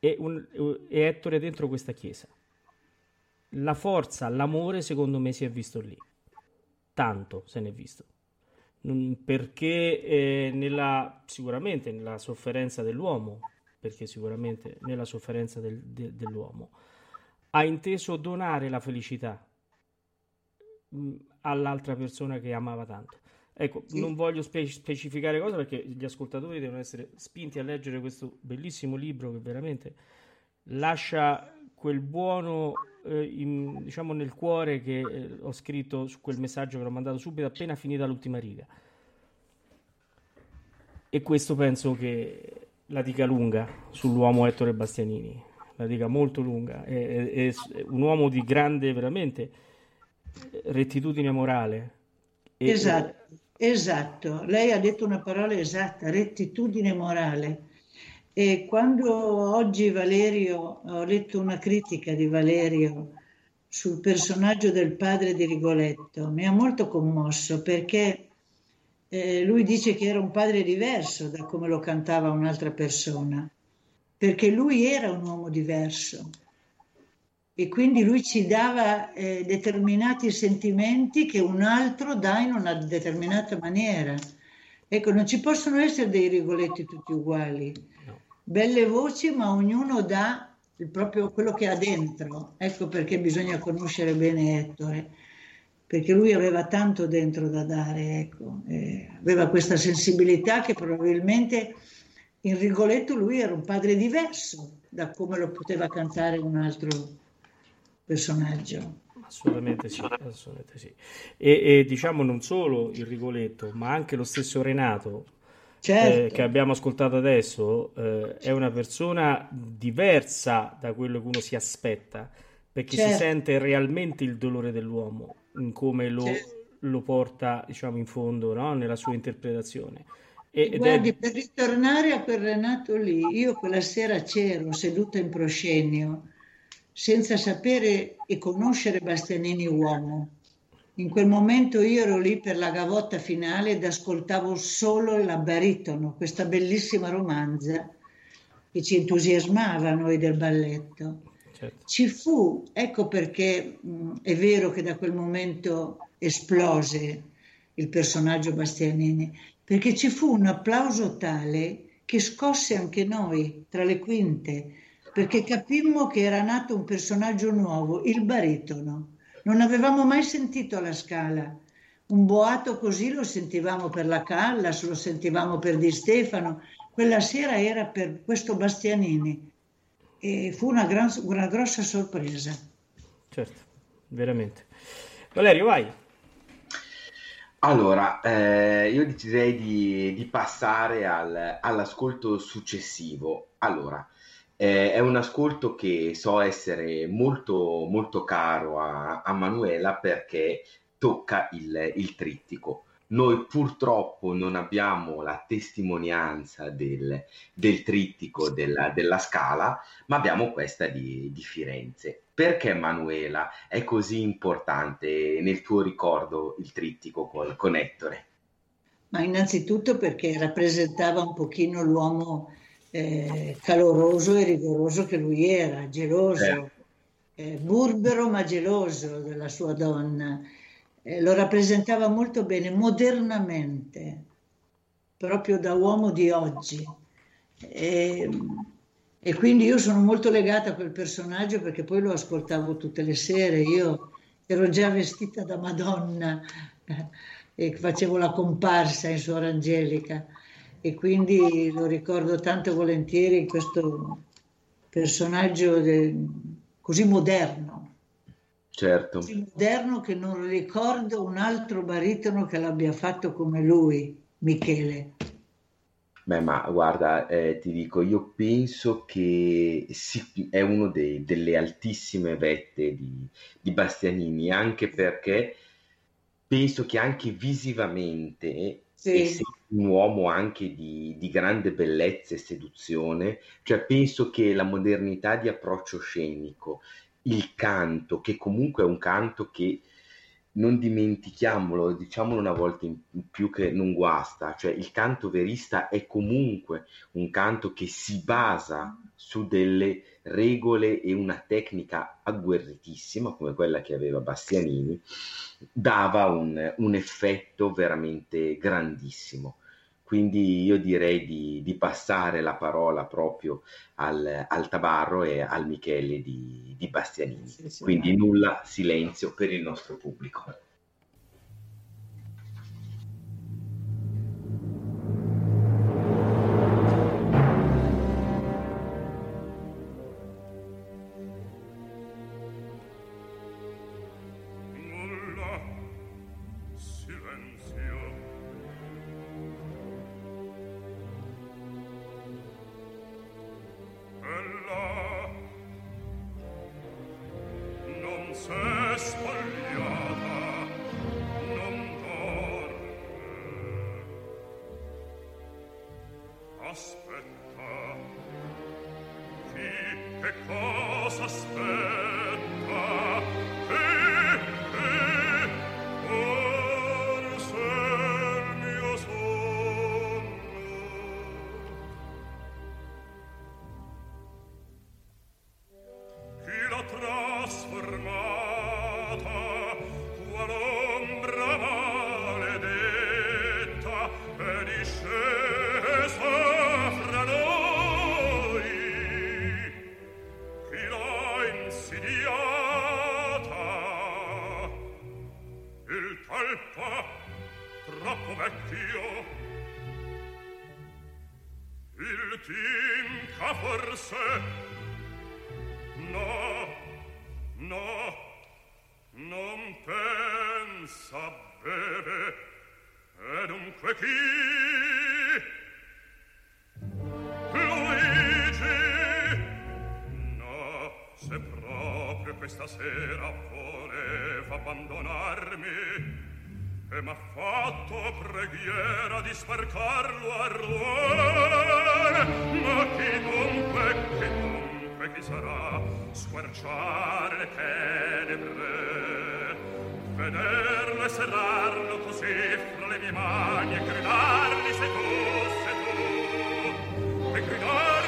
e, un, e Ettore dentro questa chiesa. La forza, l'amore, secondo me, si è visto lì. Tanto se n'è visto perché eh, nella, sicuramente nella sofferenza dell'uomo, perché sicuramente nella sofferenza del, de, dell'uomo, ha inteso donare la felicità mh, all'altra persona che amava tanto. Ecco, sì. non voglio spe- specificare cosa perché gli ascoltatori devono essere spinti a leggere questo bellissimo libro che veramente lascia quel buono eh, in, diciamo nel cuore che eh, ho scritto su quel messaggio che l'ho mandato subito appena finita l'ultima riga. E questo penso che la dica lunga sull'uomo Ettore Bastianini, la dica molto lunga. È, è, è un uomo di grande, veramente, rettitudine morale. Esatto, esatto. Lei ha detto una parola esatta, rettitudine morale. E quando oggi Valerio, ho letto una critica di Valerio sul personaggio del padre di Rigoletto, mi ha molto commosso perché eh, lui dice che era un padre diverso da come lo cantava un'altra persona, perché lui era un uomo diverso e quindi lui ci dava eh, determinati sentimenti che un altro dà in una determinata maniera. Ecco, non ci possono essere dei Rigoletti tutti uguali. Belle voci, ma ognuno dà proprio, quello che ha dentro. Ecco perché bisogna conoscere bene Ettore perché lui aveva tanto dentro da dare, ecco. eh, aveva questa sensibilità che probabilmente in Rigoletto lui era un padre diverso da come lo poteva cantare un altro personaggio. Assolutamente sì, assolutamente sì. E, e diciamo non solo il Rigoletto, ma anche lo stesso Renato, certo. eh, che abbiamo ascoltato adesso, eh, è una persona diversa da quello che uno si aspetta, perché certo. si sente realmente il dolore dell'uomo in come lo, lo porta diciamo in fondo no? nella sua interpretazione. E, Guardi, è... per ritornare a quel Renato lì, io quella sera c'ero seduta in proscenio senza sapere e conoscere Bastianini uomo. In quel momento io ero lì per la gavotta finale ed ascoltavo solo la baritono, questa bellissima romanza che ci entusiasmava noi del balletto. Certo. Ci fu, ecco perché mh, è vero che da quel momento esplose il personaggio Bastianini, perché ci fu un applauso tale che scosse anche noi tra le quinte, perché capimmo che era nato un personaggio nuovo, il baritono. Non avevamo mai sentito la scala. Un boato così lo sentivamo per la Callas, lo sentivamo per Di Stefano. Quella sera era per questo Bastianini e fu una, gran, una grossa sorpresa. Certo, veramente. Valerio, vai. Allora, eh, io direi di, di passare al, all'ascolto successivo. Allora, eh, è un ascolto che so essere molto, molto caro a, a Manuela perché tocca il, il trittico. Noi purtroppo non abbiamo la testimonianza del, del trittico della, della, scala, ma abbiamo questa di, di Firenze. Perché Manuela è così importante nel tuo ricordo il trittico con, con Ettore? Ma innanzitutto perché rappresentava un pochino l'uomo eh, caloroso e rigoroso che lui era, geloso, eh. Eh, burbero ma geloso della sua donna eh, lo rappresentava molto bene modernamente, proprio da uomo di oggi. E, e, quindi io sono molto legata a quel personaggio perché poi lo ascoltavo tutte le sere. Io ero già vestita da Madonna (laughs) e facevo la comparsa in Suora Angelica e quindi lo ricordo tanto volentieri questo personaggio de, così moderno certo. moderno che non ricordo un altro baritono che l'abbia fatto come lui, Michele. Beh, ma guarda, eh, ti dico, io penso che sì, è uno dei, delle altissime vette di, di Bastianini, anche perché penso che anche visivamente sì. un uomo anche di, di, grande bellezza e seduzione, cioè penso che la modernità di approccio scenico il canto, che comunque è un canto che non dimentichiamolo, diciamolo una volta in più che non guasta, cioè il canto verista è comunque un canto che si basa su delle regole e una tecnica agguerritissima come quella che aveva Bastianini, dava un, un effetto veramente grandissimo. Quindi io direi di, di passare la parola proprio al, al, Tabarro e al Michele di, di Bastianini. Sì, sì, Quindi nulla silenzio per il nostro pubblico. e m'ha fatto preghiera di sparcarlo a ruore ma chi dunque chi dunque chi sarà squarciare le tenebre? Vederlo e serrarlo così fra le mie mani e gridargli se tu se tu e gridargli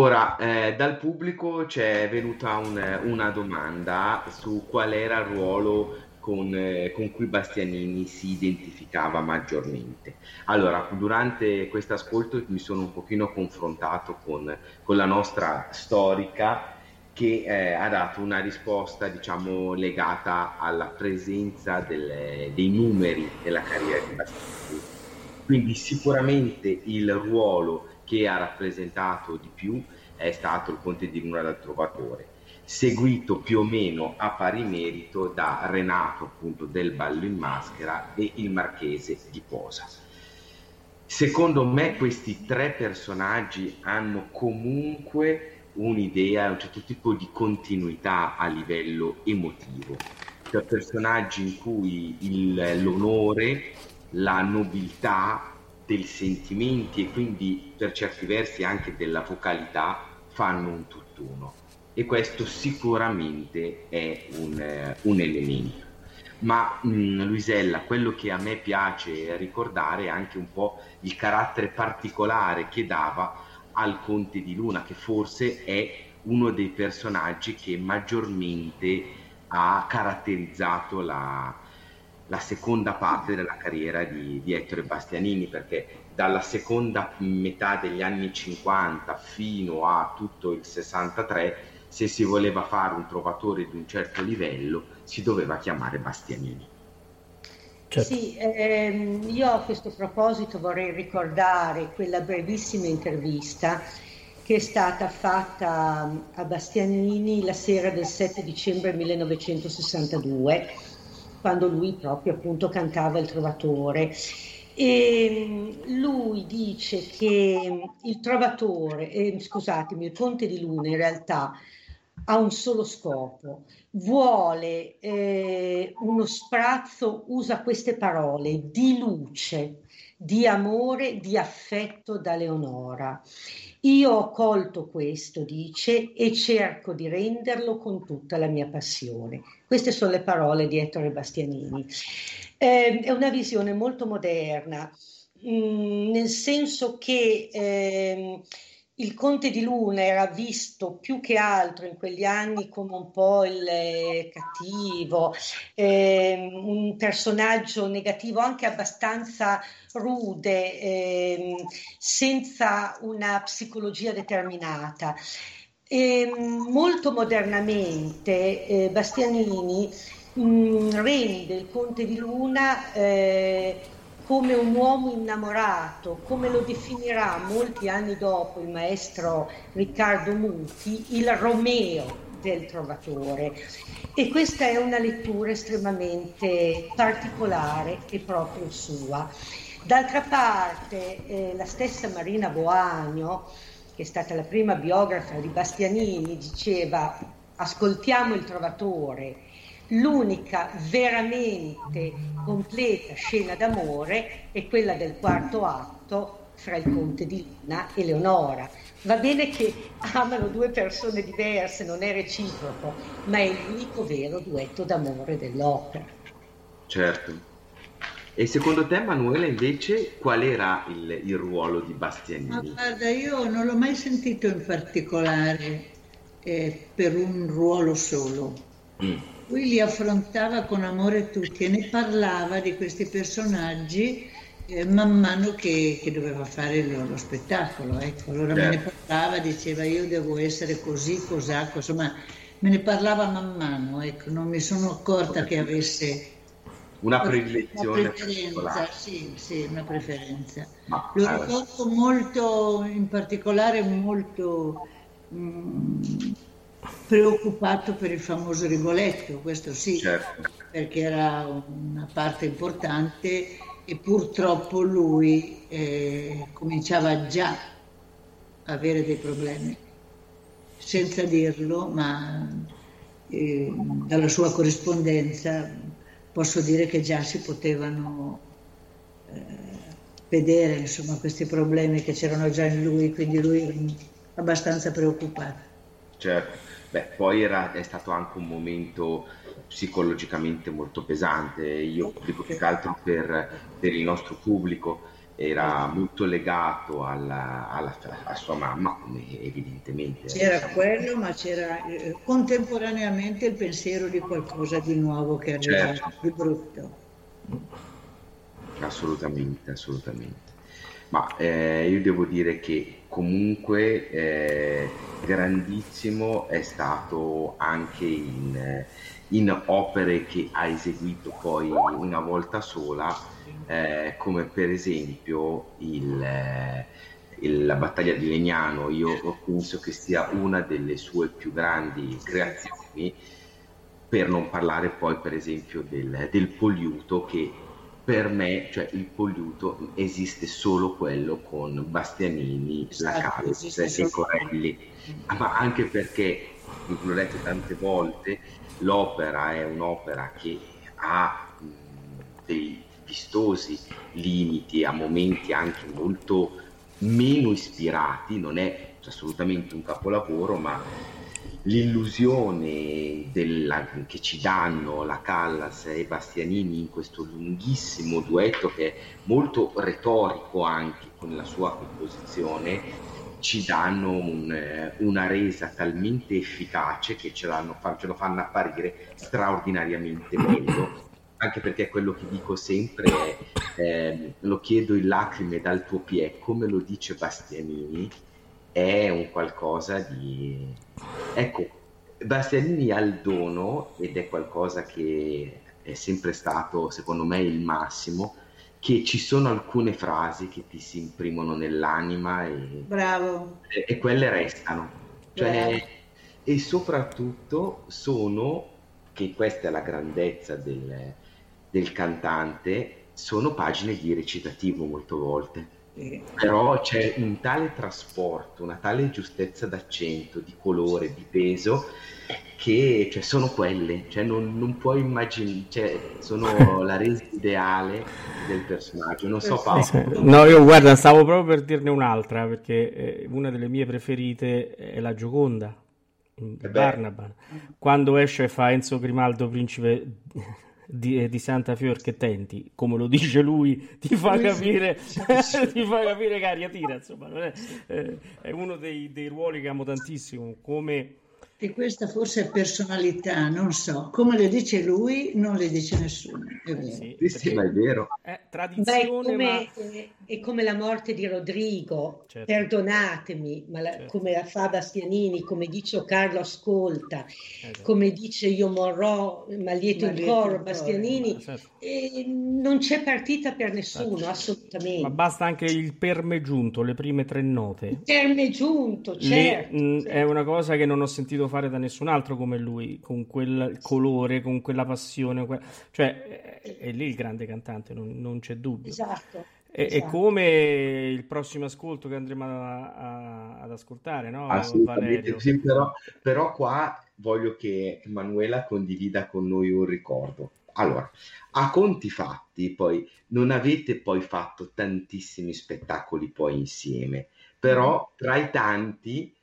Ora, eh, dal pubblico c'è venuta un- una domanda su qual era il ruolo con, eh, con cui Bastianini si identificava maggiormente. Allora, durante questo ascolto mi sono un pochino confrontato con, con la nostra storica che eh, ha dato una risposta, diciamo, legata alla presenza delle- dei numeri nella carriera di Bastianini. Quindi sicuramente il ruolo che ha rappresentato di più è stato il Conte di Luna dal Trovatore, seguito più o meno a pari merito da Renato appunto del Ballo in Maschera e il Marchese di Posa. Secondo me questi tre personaggi hanno comunque un'idea, un certo tipo di continuità a livello emotivo, cioè personaggi in cui il, l'onore, la nobiltà dei sentimenti e quindi per certi versi anche della vocalità fanno un tutt'uno e questo sicuramente è un, eh, un elemento. Ma mh, mm, Luisella, quello che a me piace ricordare è anche un po' il carattere particolare che dava al Conte di Luna, che forse è uno dei personaggi che maggiormente ha caratterizzato la, la seconda parte della carriera di, di Ettore Bastianini, perché dalla seconda metà degli anni 50 fino a tutto il 63, se si voleva fare un trovatore di un certo livello, si doveva chiamare Bastianini. Certo. Sì, ehm, io a questo proposito vorrei ricordare quella brevissima intervista che è stata fatta a Bastianini la sera del 7 dicembre 1962 quando lui proprio appunto cantava il Trovatore. E mm, lui dice che il Trovatore, eh, scusatemi, il Conte di Luna in realtà ha un solo scopo, vuole eh, uno sprazzo, usa queste parole, di luce, di amore, di affetto da Leonora. Io ho colto questo, dice, e cerco di renderlo con tutta la mia passione. Queste sono le parole di Ettore Bastianini. Eh, è una visione molto moderna, mh, mm, nel senso che eh, il Conte di Luna era visto più che altro in quegli anni come un po' il eh, cattivo, eh, un personaggio negativo anche abbastanza rude, eh, senza una psicologia determinata. E, molto modernamente eh, Bastianini mh, mm, rende il Conte di Luna eh, come un uomo innamorato, come lo definirà molti anni dopo il maestro Riccardo Muti, il Romeo del Trovatore. E questa è una lettura estremamente particolare e proprio sua. D'altra parte, eh, la stessa Marina Boagno, che è stata la prima biografa di Bastianini, diceva ascoltiamo il Trovatore L'unica veramente completa scena d'amore è quella del quarto atto fra il conte di Luna e Leonora. Va bene che amano due persone diverse, non è reciproco, ma è l'unico vero duetto d'amore dell'opera. Certo. E secondo te, Emanuele, invece, qual era il, il ruolo di Bastianini? Ma guarda, io non l'ho mai sentito in particolare eh, per un ruolo solo. Mm lui li affrontava con amore tutti e ne parlava di questi personaggi eh, man mano che, che doveva fare lo, lo spettacolo. Ecco. Allora certo. me ne certo. parlava, diceva io devo essere così, cos'ha, insomma me ne parlava man mano, ecco. non mi sono accorta che avesse una predilezione una preferenza, sì, sì, una preferenza. Ma, Lo eh, ricordo molto, in particolare molto... Mm, preoccupato per il famoso Rigoletto, questo sì, certo. perché era una parte importante e purtroppo lui eh, cominciava già a avere dei problemi, senza dirlo, ma eh, dalla sua corrispondenza posso dire che già si potevano eh, vedere insomma, questi problemi che c'erano già in lui, quindi lui abbastanza preoccupato. Certo. Beh, poi era, è stato anche un momento psicologicamente molto pesante. Io dico più che altro per, per il nostro pubblico era molto legato alla, alla, alla, sua mamma, come evidentemente. C'era quello, ma c'era eh, contemporaneamente il pensiero di qualcosa di nuovo che arrivava, certo. di brutto. Assolutamente, assolutamente. Ma eh, io devo dire che comunque eh, grandissimo è stato anche in, in, opere che ha eseguito poi una volta sola, eh, come per esempio il, il, la battaglia di Legnano. Io penso che sia una delle sue più grandi creazioni, per non parlare poi per esempio del, del Poliuto che per me, cioè il polluto esiste solo quello con Bastianini, la Calz e Corelli, ma anche perché, l'ho detto tante volte, l'opera è un'opera che ha dei vistosi limiti, a momenti anche molto meno ispirati, non è assolutamente un capolavoro, ma l'illusione della, che ci danno la Callas e Bastianini in questo lunghissimo duetto che è molto retorico anche con la sua composizione ci danno un, una resa talmente efficace che ce, ce, lo fanno apparire straordinariamente bello anche perché quello che dico sempre è eh, lo chiedo in lacrime dal tuo piede come lo dice Bastianini è un qualcosa di... Ecco, Bastianini ha il dono, ed è qualcosa che è sempre stato, secondo me, il massimo, che ci sono alcune frasi che ti si imprimono nell'anima e, Bravo. e, e quelle restano. Cioè, e soprattutto sono, che questa è la grandezza del, del cantante, sono pagine di recitativo molte volte sì. Però c'è un tale trasporto, una tale giustezza d'accento, di colore, di peso, che cioè, sono quelle, cioè, non, non puoi immaginare, cioè, sono (laughs) la resa ideale del personaggio. Non so Paolo. No, io guarda, stavo proprio per dirne un'altra, perché eh, una delle mie preferite è la Gioconda. Barnaban. Quando esce e fa Enzo Grimaldo principe di, eh, di Santa Fior che tenti, come lo dice lui, ti fa capire, ti fa capire che aria tira, insomma, è, eh, è, uno dei, dei ruoli che amo tantissimo, come e questa forse è personalità, non so. Come le dice lui, non le dice nessuno. È vero. Sì, sì ma è vero. È tradizione, Beh, come, ma... è, è, come la morte di Rodrigo, certo. perdonatemi, ma la, certo. come la fa Bastianini, come dice Carlo Ascolta, esatto. come dice Io morrò, ma lieto il coro, Bastianini, certo. non c'è partita per nessuno, certo. assolutamente. Ma basta anche il perme giunto, le prime tre note. Il perme giunto, certo. Le, mh, è una cosa che non ho sentito fare da nessun altro come lui, con quel colore, con quella passione, que... cioè è, è, lì il grande cantante, non, non c'è dubbio. Esatto. E, esatto. e, come il prossimo ascolto che andremo a, a, ad ascoltare, no? Assolutamente sì, però, però qua voglio che Emanuela condivida con noi un ricordo. Allora, a conti fatti, poi non avete poi fatto tantissimi spettacoli poi insieme, però tra i tanti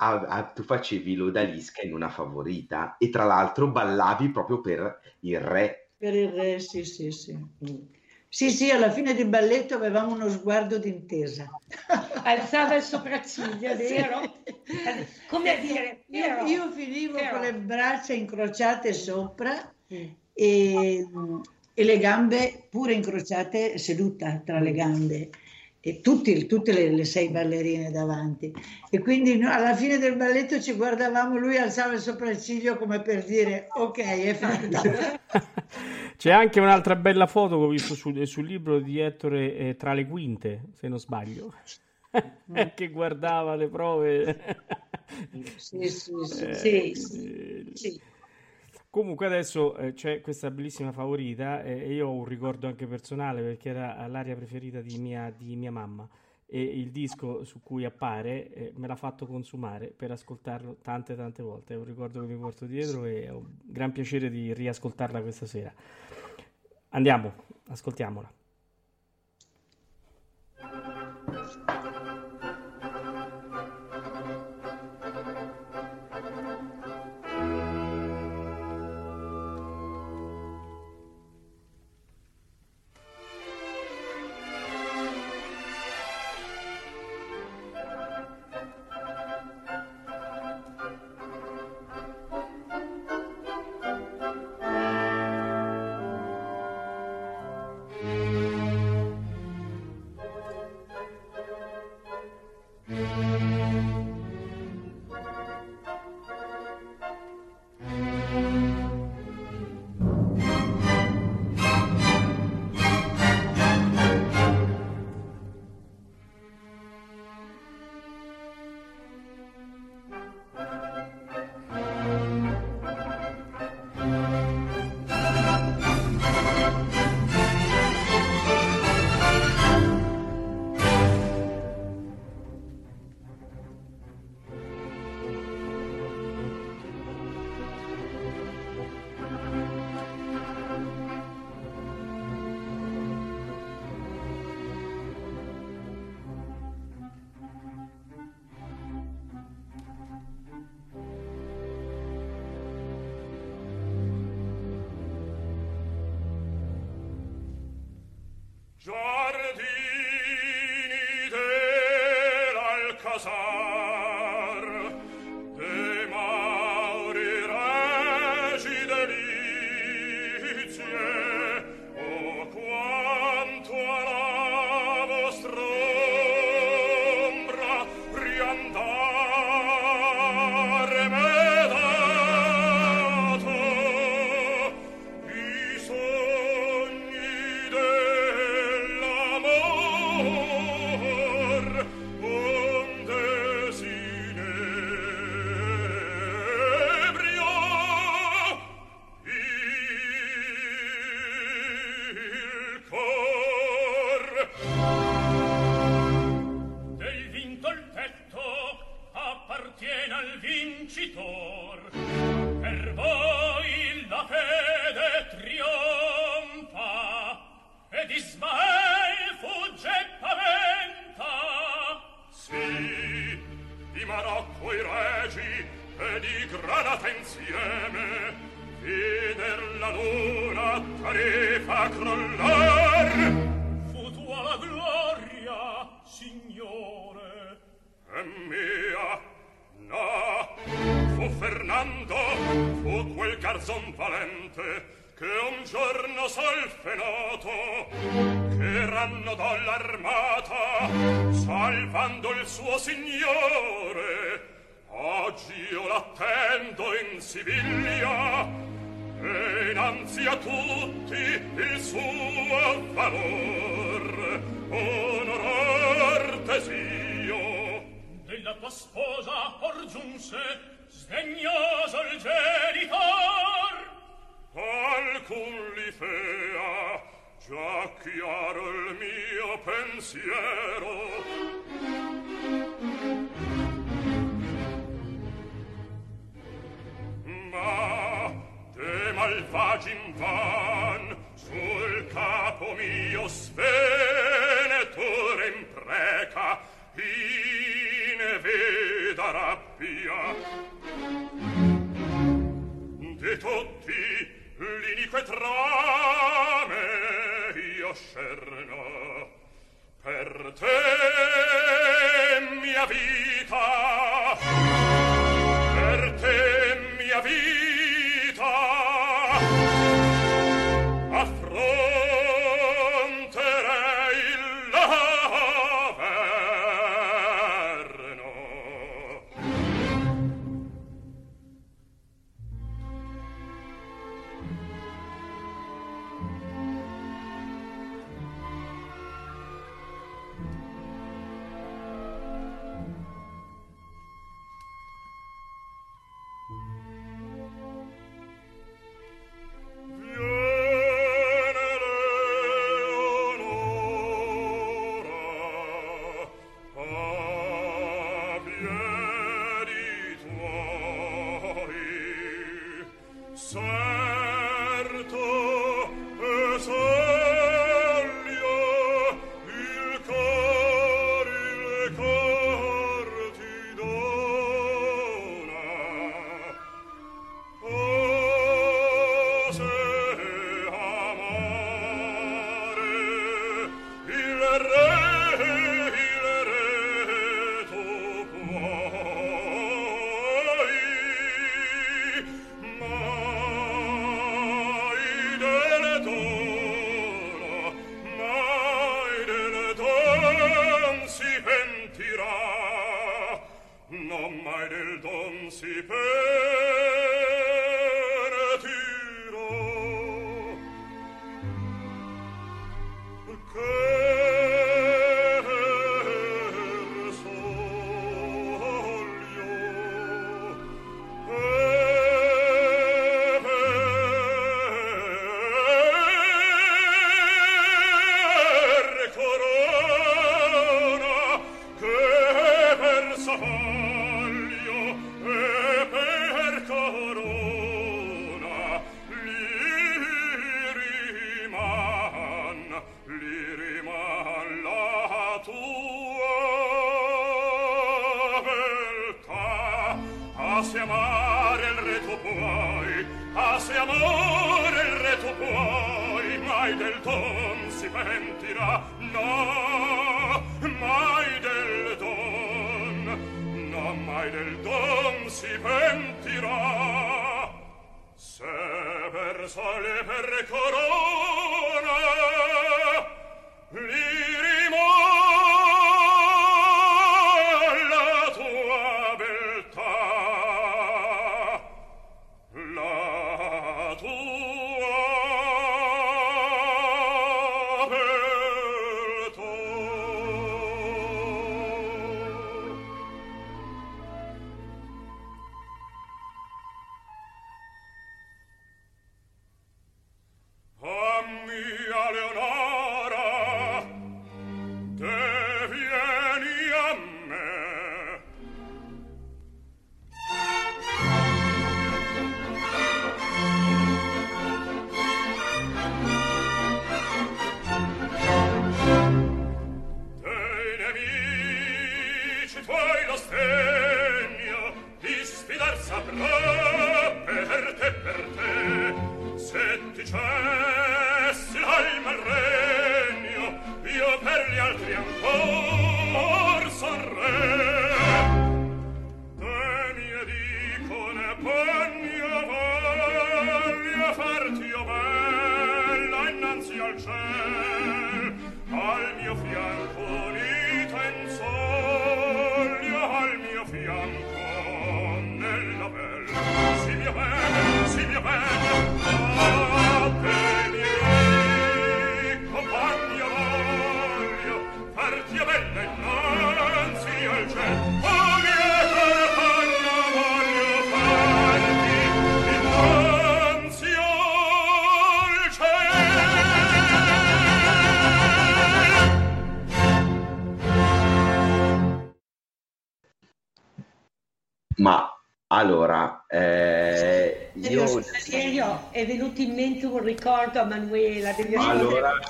a, a, tu facevi l'odalisca in una favorita e tra l'altro ballavi proprio per il re. Per il re, sì, sì, sì. Sì, sì, alla fine del balletto avevamo uno sguardo d'intesa. (laughs) Alzava il sopracciglio, vero? Sì. Come a dire, io, io finivo però. con le braccia incrociate sopra e, e, le gambe pure incrociate seduta tra le gambe e tutti, tutte le, le, sei ballerine davanti. E quindi no, alla fine del balletto ci guardavamo, lui alzava il sopracciglio come per dire ok, è fatta. (laughs) C'è anche un'altra bella foto che ho visto sul, sul libro di Ettore eh, tra le quinte, se non sbaglio. (laughs) che guardava le prove. sì, sì, sì. Eh, sì, sì. sì. Comunque adesso eh, c'è questa bellissima favorita eh, e io ho un ricordo anche personale perché era l'aria preferita di mia, di mia mamma e il disco su cui appare eh, me l'ha fatto consumare per ascoltarlo tante tante volte. È un ricordo che mi porto dietro e ho un gran piacere di riascoltarla questa sera. Andiamo, ascoltiamola.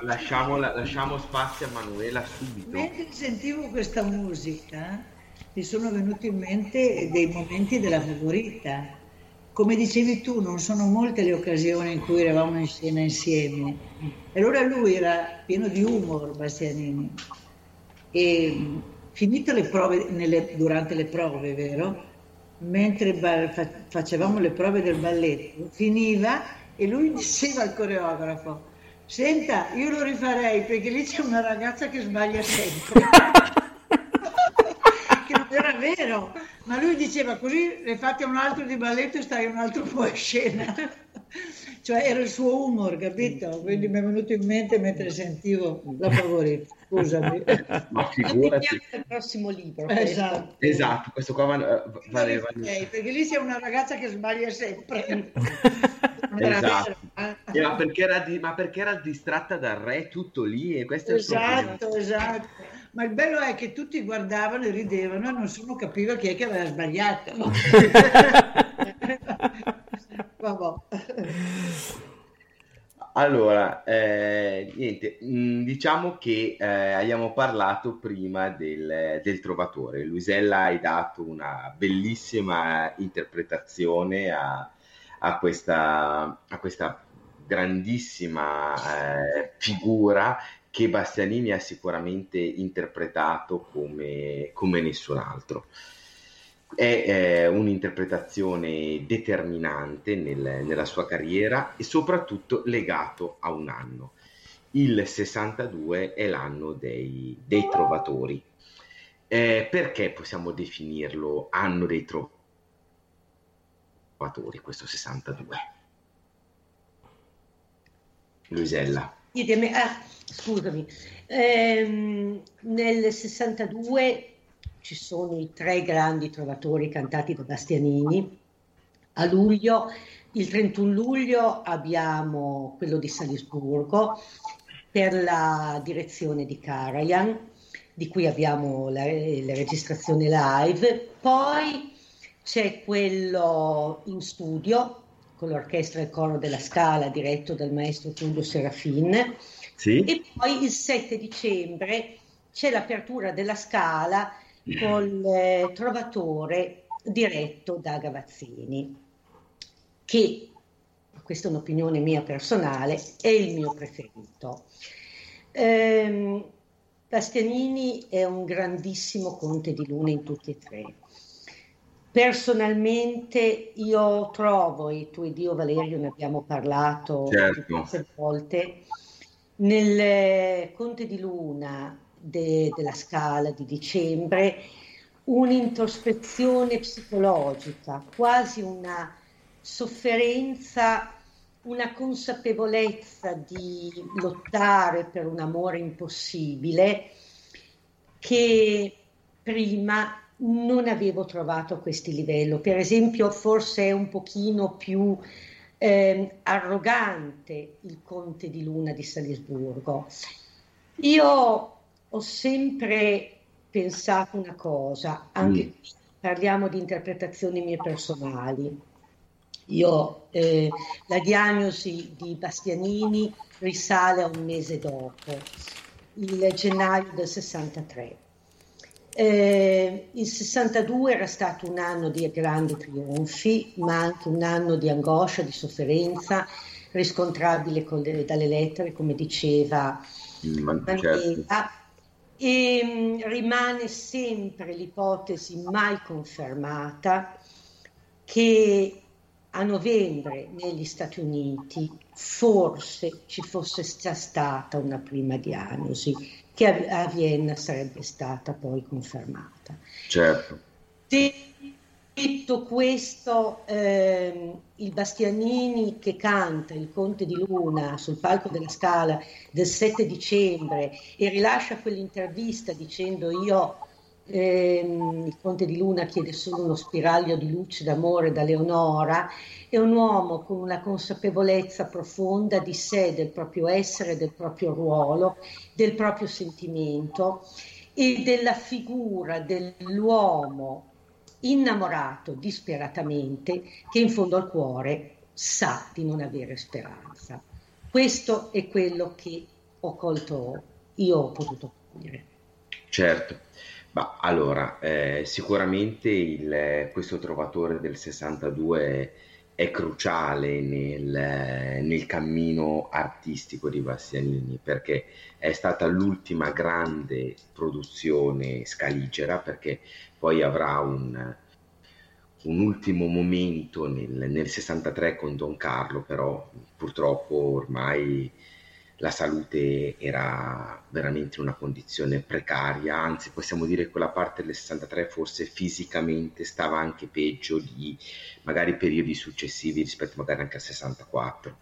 Lasciamo, lasciamo spazio a Manuela subito. Mentre sentivo questa musica, mi sono venuti in mente dei momenti della favorita. Come dicevi tu, non sono molte le occasioni in cui eravamo in scena insieme. Allora lui era pieno di humor, Bastianini. E finite le prove, nelle- durante le prove, vero? Mentre ba- fa- facevamo le prove del balletto, finiva e lui (laughs) diceva al coreografo, senta, io lo rifarei perché lì c'è una ragazza che sbaglia sempre. (laughs) che non era vero, ma lui diceva così le fate un altro di balletto e stai un altro po' in scena. Cioè era il suo humor, capito? Quindi mi è venuto in mente mentre sentivo la favorita, scusami. (laughs) Ma figurati. il prossimo libro. Esatto. Esatto, questo qua Io valeva... rifarei, perché lì c'è una ragazza che sbaglia sempre. (laughs) Esatto. eh? Eh, ma, perché era di- ma perché era distratta dal re tutto lì e questo è. Esatto, esatto. Ma il bello è che tutti guardavano e ridevano e nessuno capiva chi è che aveva sbagliato. (laughs) Allora, eh, niente, mh, diciamo che eh, abbiamo parlato prima del, del Trovatore. Luisella hai dato una bellissima interpretazione a, a questa, a questa grandissima eh, figura che Bastianini ha sicuramente interpretato come, come nessun altro. È eh, un'interpretazione determinante nel- nella sua carriera e soprattutto legato a un anno. Il 62 è l'anno dei, dei trovatori. Eh, perché possiamo definirlo anno dei trovatori, questo 62? Luisella. Ah, scusami, Ehm, nel 62 ci sono i tre grandi trovatori cantati da Bastianini. A luglio, il 31 luglio, abbiamo quello di Salisburgo per la direzione di Karajan, di cui abbiamo la, la registrazione live. Poi c'è quello in studio con l'orchestra e il coro della Scala diretto dal maestro Tullio Serafin. Sì? E poi il 7 dicembre c'è l'apertura della Scala col eh, Trovatore diretto da Gavazzini, che, questa è un'opinione mia personale, è il mio preferito. Ehm, Bastianini è un grandissimo conte di luna in tutti e tre. Personalmente io trovo, e tu ed io Valerio ne abbiamo parlato Certo. diverse volte, nel eh, Conte di Luna de- della Scala di dicembre un'introspezione psicologica, quasi una sofferenza, una consapevolezza di lottare per un amore impossibile che prima non avevo trovato a questi livelli. Per esempio, forse è un pochino più ehm, arrogante il conte di Luna di Salisburgo. Io ho sempre pensato una cosa, anche Mm. parliamo di interpretazioni mie personali. Io, eh, la diagnosi di Bastianini risale a un mese dopo, il gennaio del 63. Eh, il 62 era stato un anno di grandi trionfi, ma anche un anno di angoscia, di sofferenza, riscontrabile con le- dalle lettere, come diceva ma- certo. E mm, rimane sempre l'ipotesi mai confermata che a novembre negli Stati Uniti forse ci fosse già stata una prima diagnosi che a Vienna sarebbe stata poi confermata. Certo. Detto questo, ehm, il Bastianini che canta il Conte di Luna sul palco della Scala del 7 dicembre e rilascia quell'intervista dicendo io ehm, il Conte di Luna chiede solo uno spiraglio di luce d'amore da Leonora, è un uomo con una consapevolezza profonda di sé, del proprio essere, del proprio ruolo, del proprio sentimento e della figura dell'uomo innamorato disperatamente che in fondo al cuore sa di non avere speranza. Questo è quello che ho colto, io ho potuto cogliere. Certo, ma allora eh, sicuramente il, questo trovatore del 62 è cruciale nel, nel, cammino artistico di Bastianini perché è stata l'ultima grande produzione scaligera perché poi avrà un, un ultimo momento nel, nel, 63 con Don Carlo, però purtroppo ormai la salute era veramente una condizione precaria, anzi possiamo dire che quella parte del 63 forse fisicamente stava anche peggio di magari periodi successivi rispetto magari anche al 64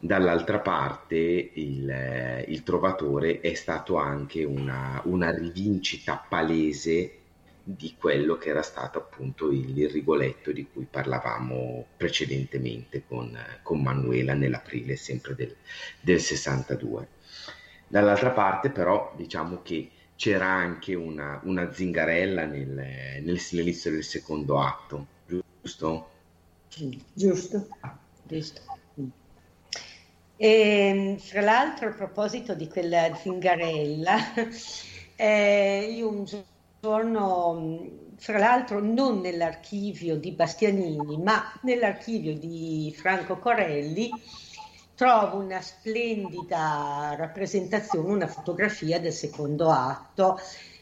dall'altra parte il, il, trovatore è stato anche una, una, rivincita palese di quello che era stato appunto il, Rigoletto di cui parlavamo precedentemente con, con Manuela nell'aprile sempre del, del 62. Dall'altra parte però diciamo che c'era anche una, una zingarella nel, nel, nell'inizio del secondo atto, giusto? Giusto, giusto. E, ehm, fra l'altro a proposito di quella zingarella, (laughs) eh, io un giorno giorno, fra l'altro non nell'archivio di Bastianini, ma nell'archivio di Franco Corelli, trovo una splendida rappresentazione, una fotografia del secondo atto,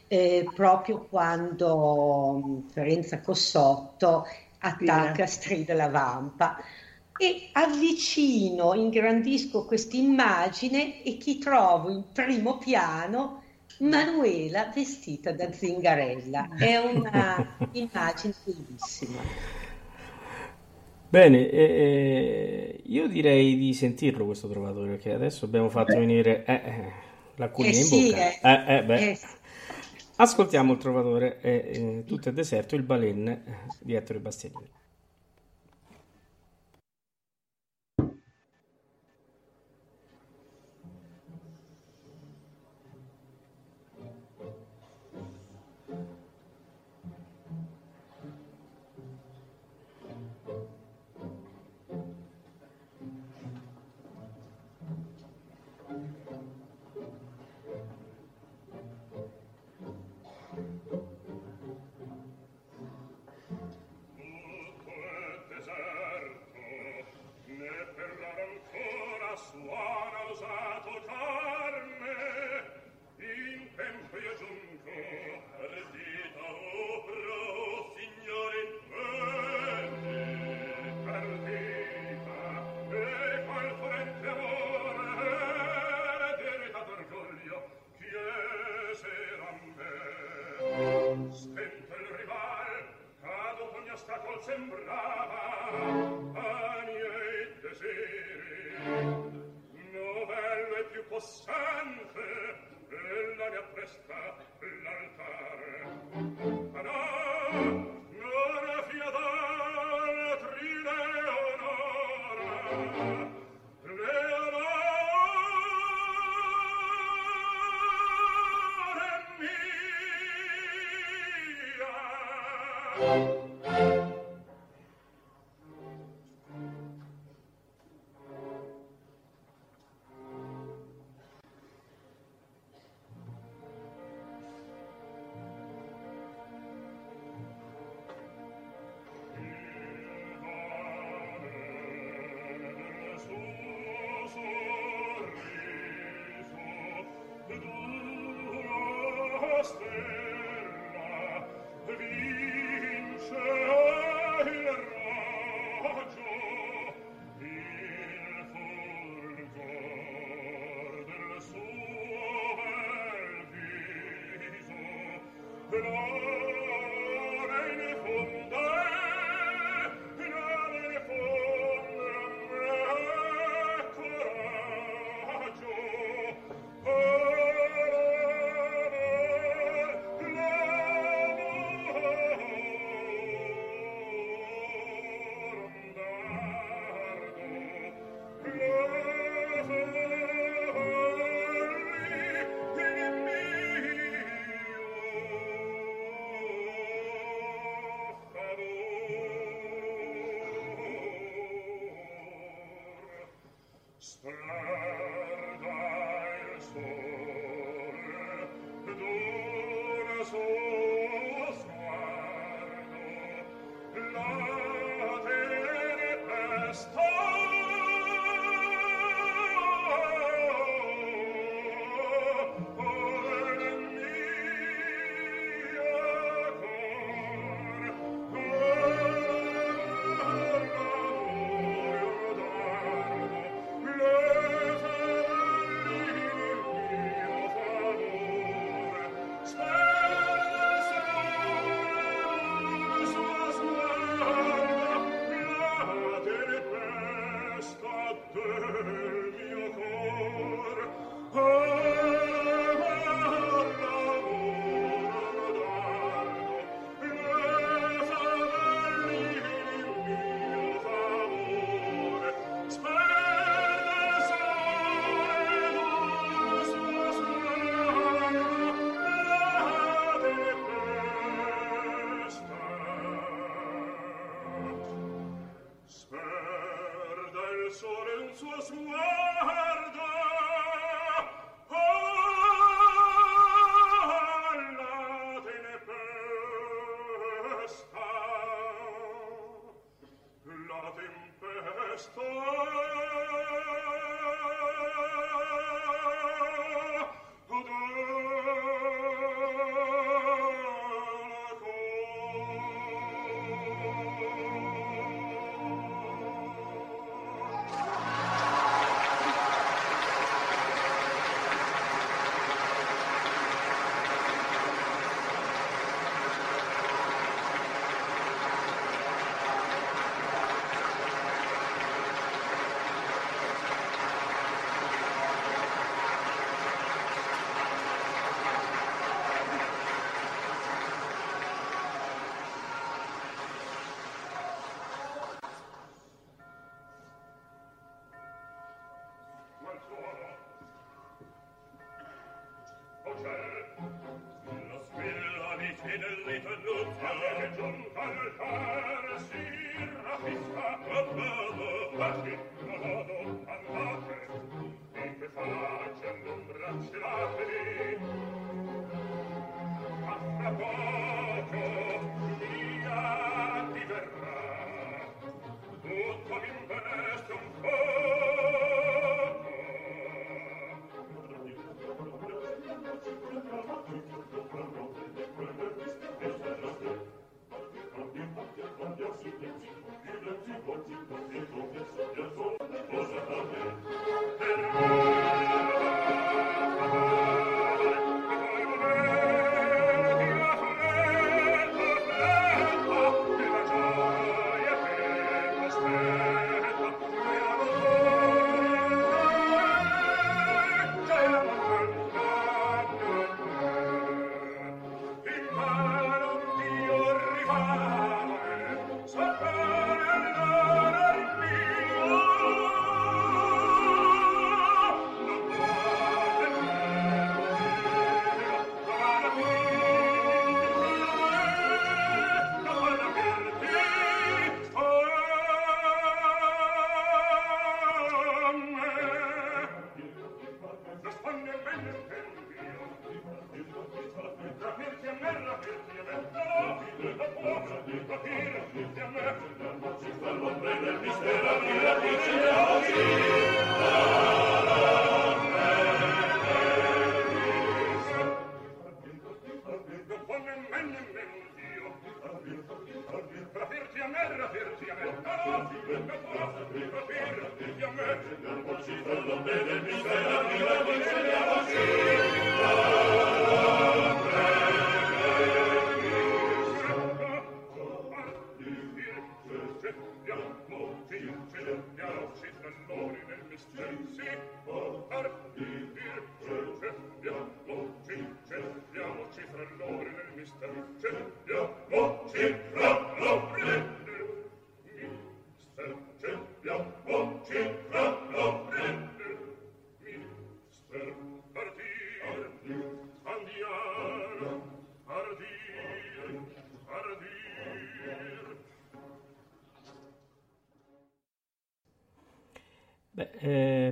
eh, proprio quando Ferenza Cossotto attacca Strida la Vampa. E avvicino, ingrandisco questa immagine e chi trovo in primo piano Manuela vestita da zingarella. (laughs) È una immagine bellissima. Bene, eh, io direi di sentirlo questo trovatore, perché adesso abbiamo fatto beh. venire eh, eh, l'acquolina eh in sì, bocca. Eh. Eh, Ascoltiamo il trovatore, tutto è deserto, il balen di Ettore Bastianini. possa ella ne appresta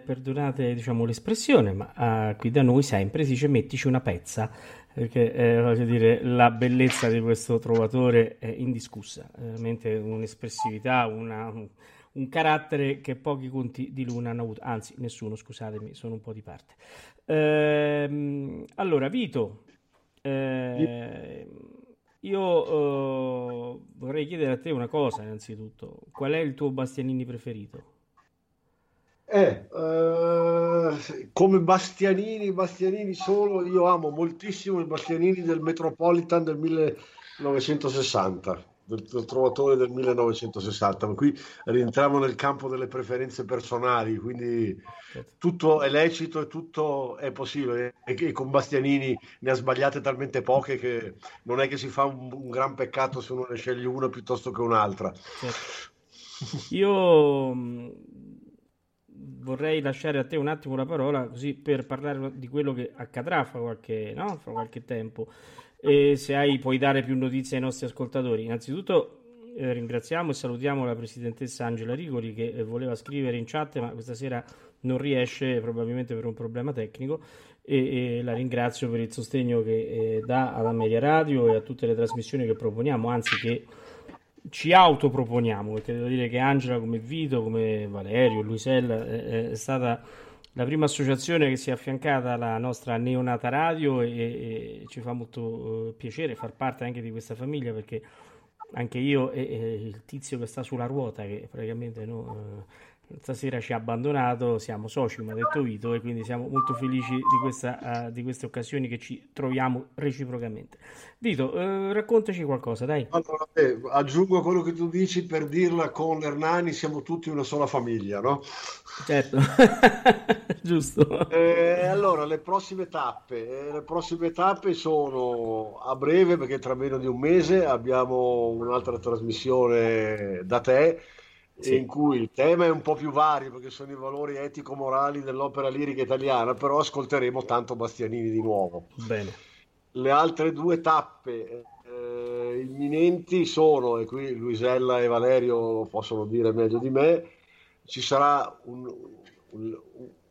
perdonate diciamo, l'espressione, ma uh, qui da noi sempre si dice mettici una pezza, perché eh, voglio dire, la bellezza di questo trovatore è indiscussa, veramente un'espressività, una, un, carattere che pochi conti di Luna hanno avuto, anzi nessuno, scusatemi, sono un po' di parte. Ehm, allora, Vito, eh, io uh, vorrei chiedere a te una cosa innanzitutto, qual è il tuo Bastianini preferito? Eh, eh, come Bastianini, Bastianini solo, io amo moltissimo i Bastianini del Metropolitan del 1960, del, del trovatore del 1960, ma qui rientriamo nel campo delle preferenze personali, quindi certo. tutto è lecito e tutto è possibile e, e con Bastianini ne ha sbagliate talmente poche che non è che si fa un, un gran peccato se uno ne sceglie una piuttosto che un'altra. Certo. (laughs) Io vorrei lasciare a te un attimo la parola così per parlare di quello che accadrà fra qualche, no? fra qualche tempo e se hai puoi dare più notizie ai nostri ascoltatori. Innanzitutto eh, ringraziamo e salutiamo la presidentessa Angela Rigoli che eh, voleva scrivere in chat ma questa sera non riesce probabilmente per un problema tecnico e, e la ringrazio per il sostegno che eh, dà ad Ameria Radio e a tutte le trasmissioni che proponiamo, anzi che ci autoproponiamo, perché devo dire che Angela come Vito, come Valerio, Luisella è, è stata la prima associazione che si è affiancata alla nostra neonata radio e, e ci fa molto uh, piacere far parte anche di questa famiglia perché anche io e, e il tizio che sta sulla ruota che praticamente no, uh, stasera ci ha abbandonato, siamo soci, come ha detto Vito, e quindi siamo molto felici di, questa, uh, di queste occasioni che ci troviamo reciprocamente. Vito, uh, raccontaci qualcosa, dai. Allora, eh, aggiungo quello che tu dici per dirla con Hernani, siamo tutti una sola famiglia, no? Certo, (laughs) giusto. Eh, allora, le prossime tappe, eh, le prossime tappe sono a breve, perché tra meno di un mese abbiamo un'altra trasmissione da te, sì. in cui il tema è un po' più vario perché sono i valori etico-morali dell'opera lirica italiana, però ascolteremo tanto Bastianini di nuovo. Bene. Le altre due tappe eh, imminenti sono, e qui Luisella e Valerio possono dire meglio di me, ci sarà un, un,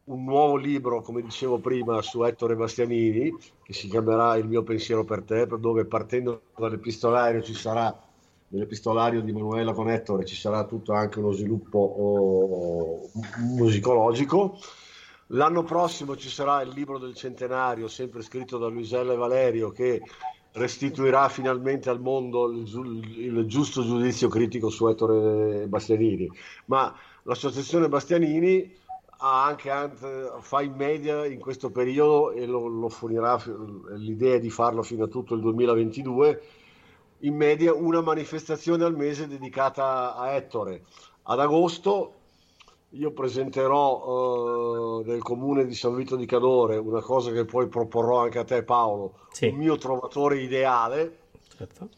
un nuovo libro, come dicevo prima, su Ettore Bastianini, che si chiamerà Il mio pensiero per te, dove partendo dall'epistolario ci sarà nell'epistolario di Manuela con Ettore ci sarà tutto anche uno sviluppo oh, musicologico. L'anno prossimo ci sarà il libro del centenario, sempre scritto da Luisella e Valerio, che restituirà finalmente al mondo il, il giusto giudizio critico su Ettore Bastianini. Ma l'associazione Bastianini ha anche, fa in media in questo periodo e lo, lo fornirà l'idea di farlo fino a tutto il 2022 in media una manifestazione al mese dedicata a Ettore. Ad agosto io presenterò uh, nel comune di San Vito di Cadore una cosa che poi proporrò anche a te Paolo, sì. il mio trovatore ideale, certo.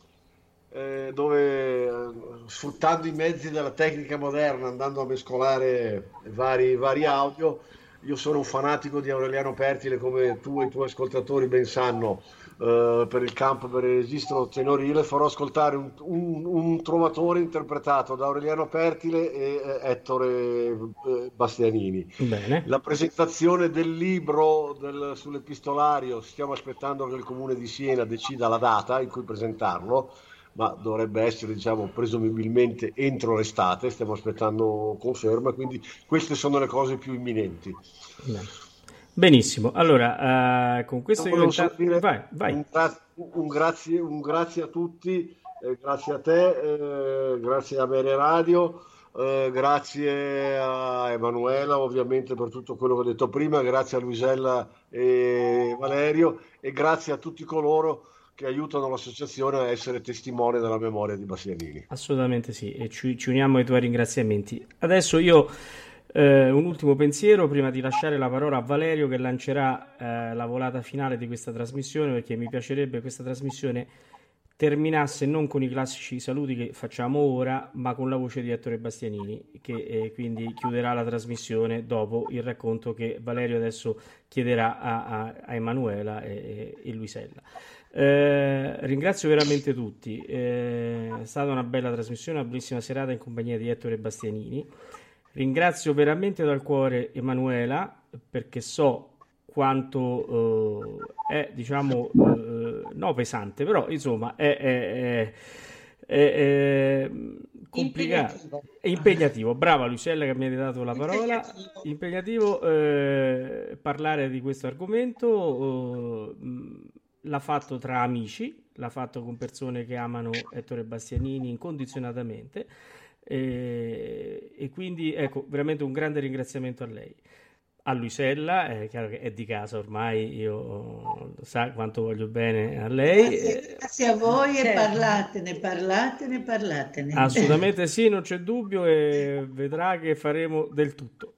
eh, dove eh, sfruttando i mezzi della tecnica moderna, andando a mescolare vari, vari audio, io sono un fanatico di Aureliano Pertile come tu e i tuoi ascoltatori ben sanno, eh, per il campo per il registro tenorile farò ascoltare un, un, un, trovatore interpretato da Aureliano Pertile e eh, Ettore eh, Bastianini. Bene. La presentazione del libro del, sull'epistolario, stiamo aspettando che il comune di Siena decida la data in cui presentarlo ma dovrebbe essere diciamo presumibilmente entro l'estate, stiamo aspettando conferma, quindi queste sono le cose più imminenti. Bene. Benissimo, allora uh, con questo diventa... dire vai, vai. Un, gra- un, grazie, un, grazie, a tutti, eh, grazie a te, eh, grazie a Bere Radio, eh, grazie a Emanuela ovviamente per tutto quello che ho detto prima, grazie a Luisella e Valerio e grazie a tutti coloro che aiutano l'associazione a essere testimone della memoria di Bastianini. Assolutamente sì, e ci, ci uniamo ai tuoi ringraziamenti. Adesso io eh, un ultimo pensiero prima di lasciare la parola a Valerio che lancerà eh, la volata finale di questa trasmissione perché mi piacerebbe questa trasmissione terminasse non con i classici saluti che facciamo ora, ma con la voce di Ettore Bastianini, che eh, quindi chiuderà la trasmissione dopo il racconto che Valerio adesso chiederà a, a, a Emanuela e, e Luisella. Eh, ringrazio veramente tutti, eh, è stata una bella trasmissione, una bellissima serata in compagnia di Ettore Bastianini. Ringrazio veramente dal cuore Emanuela perché so quanto eh, è, diciamo, eh, no pesante, però insomma è, è, è complicato, impegnativo. è impegnativo. Brava Lucella che mi ha dato la parola. Impegnativo, impegnativo eh, parlare di questo argomento. l'ha fatto tra amici, l'ha fatto con persone che amano Ettore Bastianini incondizionatamente. E, e quindi ecco veramente un grande ringraziamento a lei a Luisella, è chiaro che è di casa ormai, io sa quanto voglio bene a lei. Grazie, grazie a voi certo. e parlatene, parlatene, parlatene. Assolutamente (laughs) sì, non c'è dubbio e vedrà che faremo del tutto.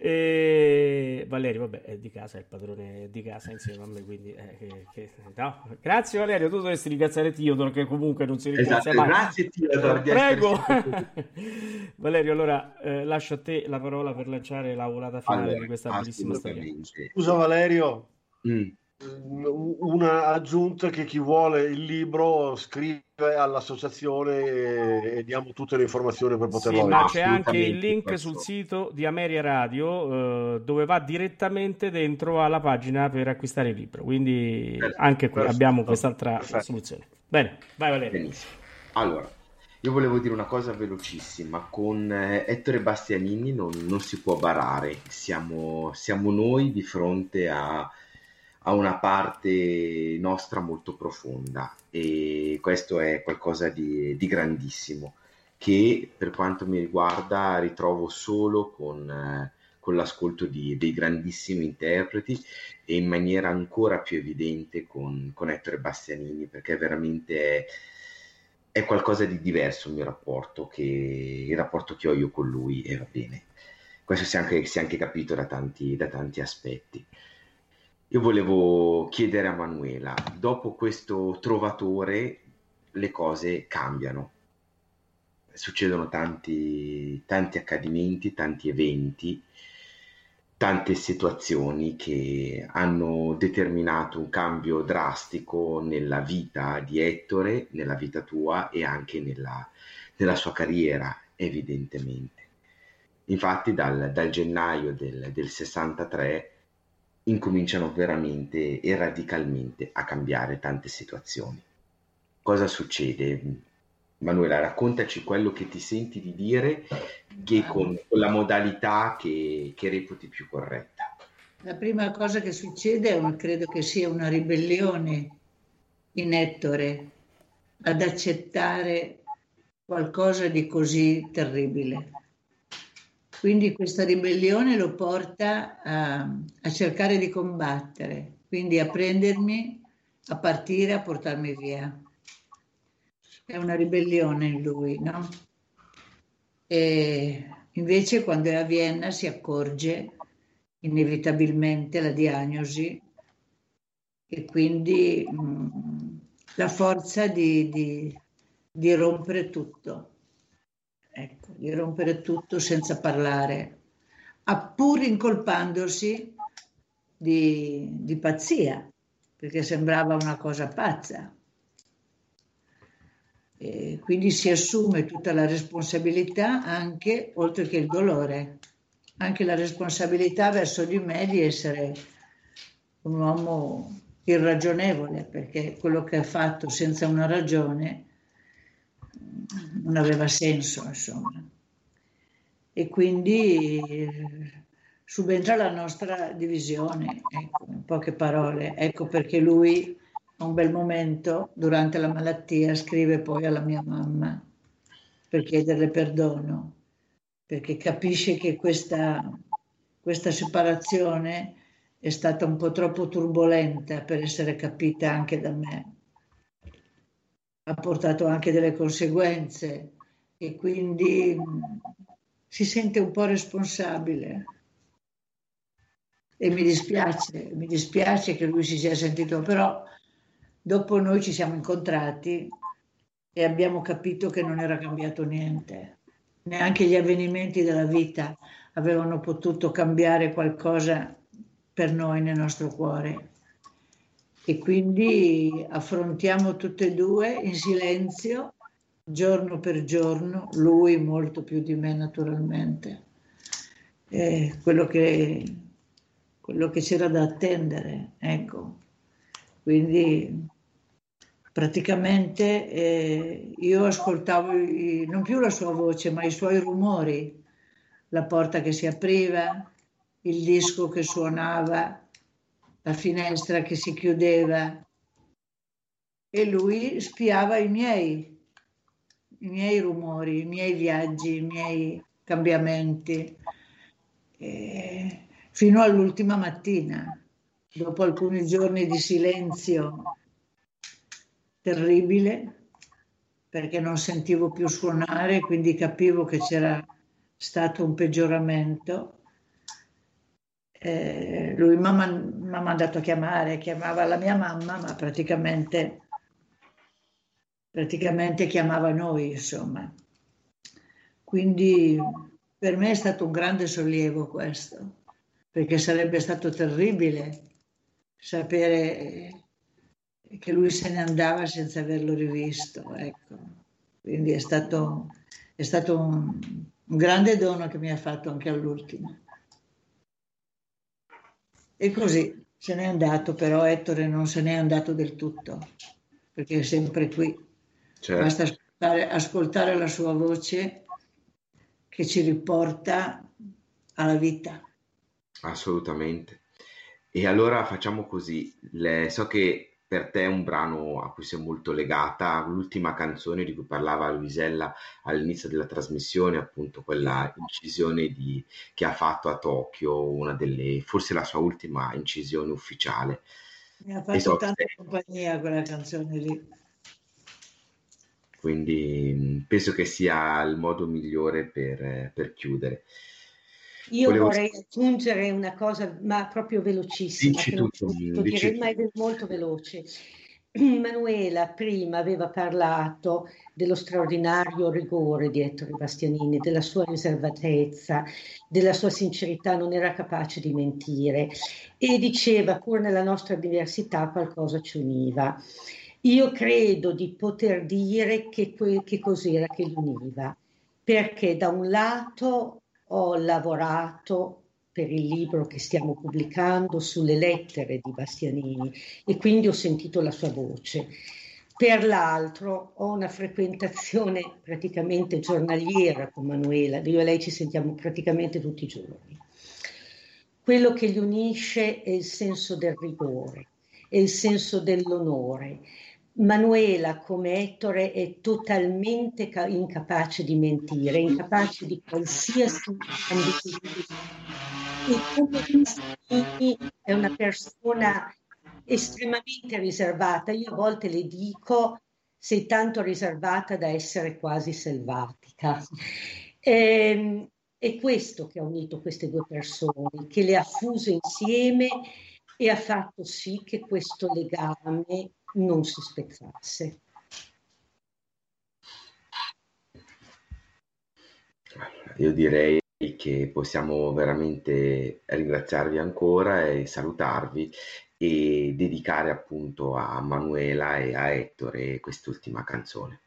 E Valerio, vabbè, è di casa, è il padrone di casa insieme a me, quindi eh, che, che, no. grazie Valerio, tu dovresti ringraziare Teodoro che comunque non si ringrazia esatto, mai. Grazie Teodoro, prego. (laughs) Valerio, allora eh, lascio a te la parola per lanciare la volata finale allora, di questa bellissima storia. Scusa Valerio. Mm una aggiunta che chi vuole il libro scrive all'associazione e, diamo tutte le informazioni per poterlo sì, ma c'è anche il link questo. sul sito di Ameria Radio eh, dove va direttamente dentro alla pagina per acquistare il libro. Quindi perfetto, anche qui perfetto, abbiamo quest'altra perfetto. soluzione. Bene vai Valerio. Benissimo. Allora io volevo dire una cosa velocissima, con eh, Ettore Bastianini non, non si può barare, siamo, siamo noi di fronte a, ha una parte nostra molto profonda e questo è qualcosa di, di grandissimo che per quanto mi riguarda ritrovo solo con, eh, con l'ascolto di, dei grandissimi interpreti e in maniera ancora più evidente con, con Ettore Bastianini perché veramente è, è qualcosa di diverso il mio rapporto che il rapporto che ho io con lui e va bene. Questo si è anche, si è anche capito da tanti, da tanti aspetti io volevo chiedere a Manuela, dopo questo trovatore le cose cambiano, succedono tanti, tanti accadimenti, tanti eventi, tante situazioni che hanno determinato un cambio drastico nella vita di Ettore, nella vita tua e anche nella, nella sua carriera, evidentemente. Infatti dal, dal gennaio del, del 63 incominciano veramente e radicalmente a cambiare tante situazioni. Cosa succede? Manuela, raccontaci quello che ti senti di dire che con, con la modalità che, che, reputi più corretta. La prima cosa che succede un, credo che sia una ribellione in Ettore ad accettare qualcosa di così terribile. Quindi questa ribellione lo porta a, a, cercare di combattere, quindi a prendermi, a partire, a portarmi via. È una ribellione in lui, no? E invece quando è a Vienna si accorge inevitabilmente la diagnosi e quindi mh, mm, la forza di, di, di rompere tutto ecco, di rompere tutto senza parlare, pur incolpandosi di, di pazzia, perché sembrava una cosa pazza. E quindi si assume tutta la responsabilità anche, oltre che il dolore, anche la responsabilità verso di me di essere un uomo irragionevole, perché quello che ha fatto senza una ragione non aveva senso, insomma. E quindi eh, subentra la nostra divisione, ecco, in poche parole. Ecco perché lui a un bel momento, durante la malattia, scrive poi alla mia mamma per chiederle perdono. perché capisce che questa, questa separazione è stata un po' troppo turbolenta per essere capita anche da me. Ha portato anche delle conseguenze e quindi si sente un po' responsabile. E mi dispiace, mi dispiace che lui si sia sentito, però dopo noi ci siamo incontrati e abbiamo capito che non era cambiato niente. Neanche gli avvenimenti della vita avevano potuto cambiare qualcosa per noi nel nostro cuore. E quindi affrontiamo tutte e due in silenzio, giorno per giorno, lui molto più di me naturalmente, eh, quello, che, quello che c'era da attendere. Ecco. Quindi praticamente eh, io ascoltavo i, non più la sua voce, ma i suoi rumori, la porta che si apriva, il disco che suonava, la finestra che si chiudeva e lui spiava i miei, i miei rumori, i miei viaggi, i miei cambiamenti, e fino all'ultima mattina, dopo alcuni giorni di silenzio terribile perché non sentivo più suonare, quindi capivo che c'era stato un peggioramento. Eh, lui mi ha mandato a chiamare, chiamava la mia mamma, ma praticamente, praticamente chiamava noi, insomma. Quindi per me è stato un grande sollievo questo, perché sarebbe stato terribile sapere che lui se ne andava senza averlo rivisto. Ecco. Quindi è stato, è stato un, un grande dono che mi ha fatto anche all'ultimo. E così se n'è andato, però Ettore non se n'è andato del tutto, perché è sempre qui. Certo. Basta ascoltare, ascoltare la sua voce che ci riporta alla vita. Assolutamente. E allora facciamo così. Le, so che per te è un brano a cui sei molto legata, l'ultima canzone di cui parlava Luisella all'inizio della trasmissione, appunto quella incisione di, che ha fatto a Tokyo, una delle, forse la sua ultima incisione ufficiale. Mi ha fatto so tanta te. compagnia quella canzone lì. Quindi penso che sia il modo migliore per, per chiudere. Io Volevo... vorrei aggiungere una cosa, ma proprio velocissima, dici tutto, tutto dici dire, ma è molto veloce. (clears throat) Manuela prima aveva parlato dello straordinario rigore di Ettore Bastianini, della sua riservatezza, della sua sincerità, non era capace di mentire e diceva pur nella nostra diversità qualcosa ci univa. Io credo di poter dire che, que- che cos'era che li univa, perché da un lato ho lavorato per il libro che stiamo pubblicando sulle lettere di Bastianini e quindi ho sentito la sua voce. Per l'altro ho una frequentazione praticamente giornaliera con Manuela, io e lei ci sentiamo praticamente tutti i giorni. Quello che gli unisce è il senso del rigore, è il senso dell'onore, Manuela come Ettore è totalmente ca- incapace di mentire, incapace di qualsiasi ambiguità. E come Cristini è una persona estremamente riservata. Io a volte le dico sei tanto riservata da essere quasi selvatica. E, ehm, è questo che ha unito queste due persone, che le ha fuse insieme e ha fatto sì che questo legame non si spezzasse. Io direi che possiamo veramente ringraziarvi ancora e salutarvi e dedicare appunto a Manuela e a Ettore quest'ultima canzone.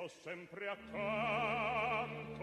sto sempre accanto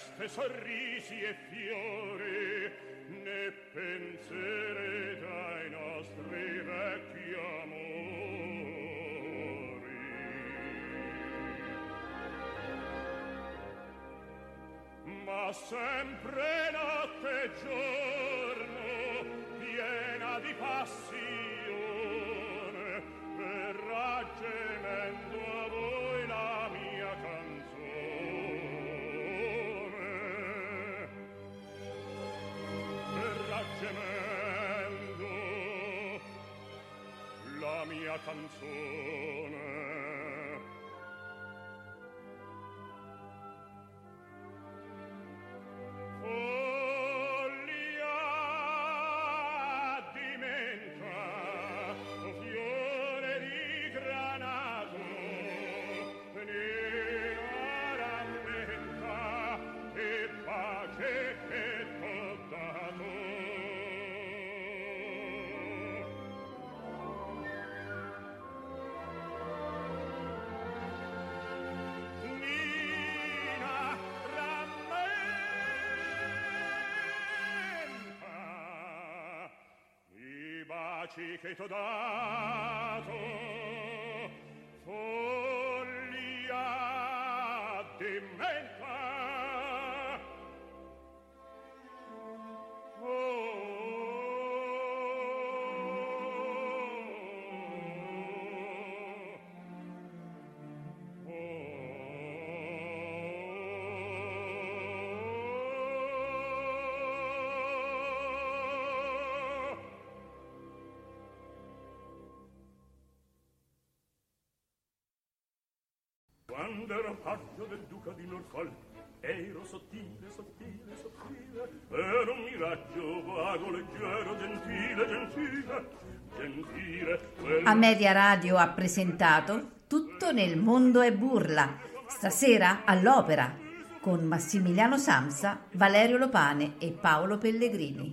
feste sorrisi e fiori ne penserete ai nostri vecchi amori. Ma sempre notte e giorno piena di passione verrà gemendo mia canzone. paci che t'ho dato follia di Quando ero del duca di Norfolk ero sottile, sottile, sottile ero un miraggio vago, leggero, gentile, gentile gentile A Media Radio ha presentato Tutto nel mondo è burla, stasera all'opera, con Massimiliano Samsa, Valerio Lopane e Paolo Pellegrini.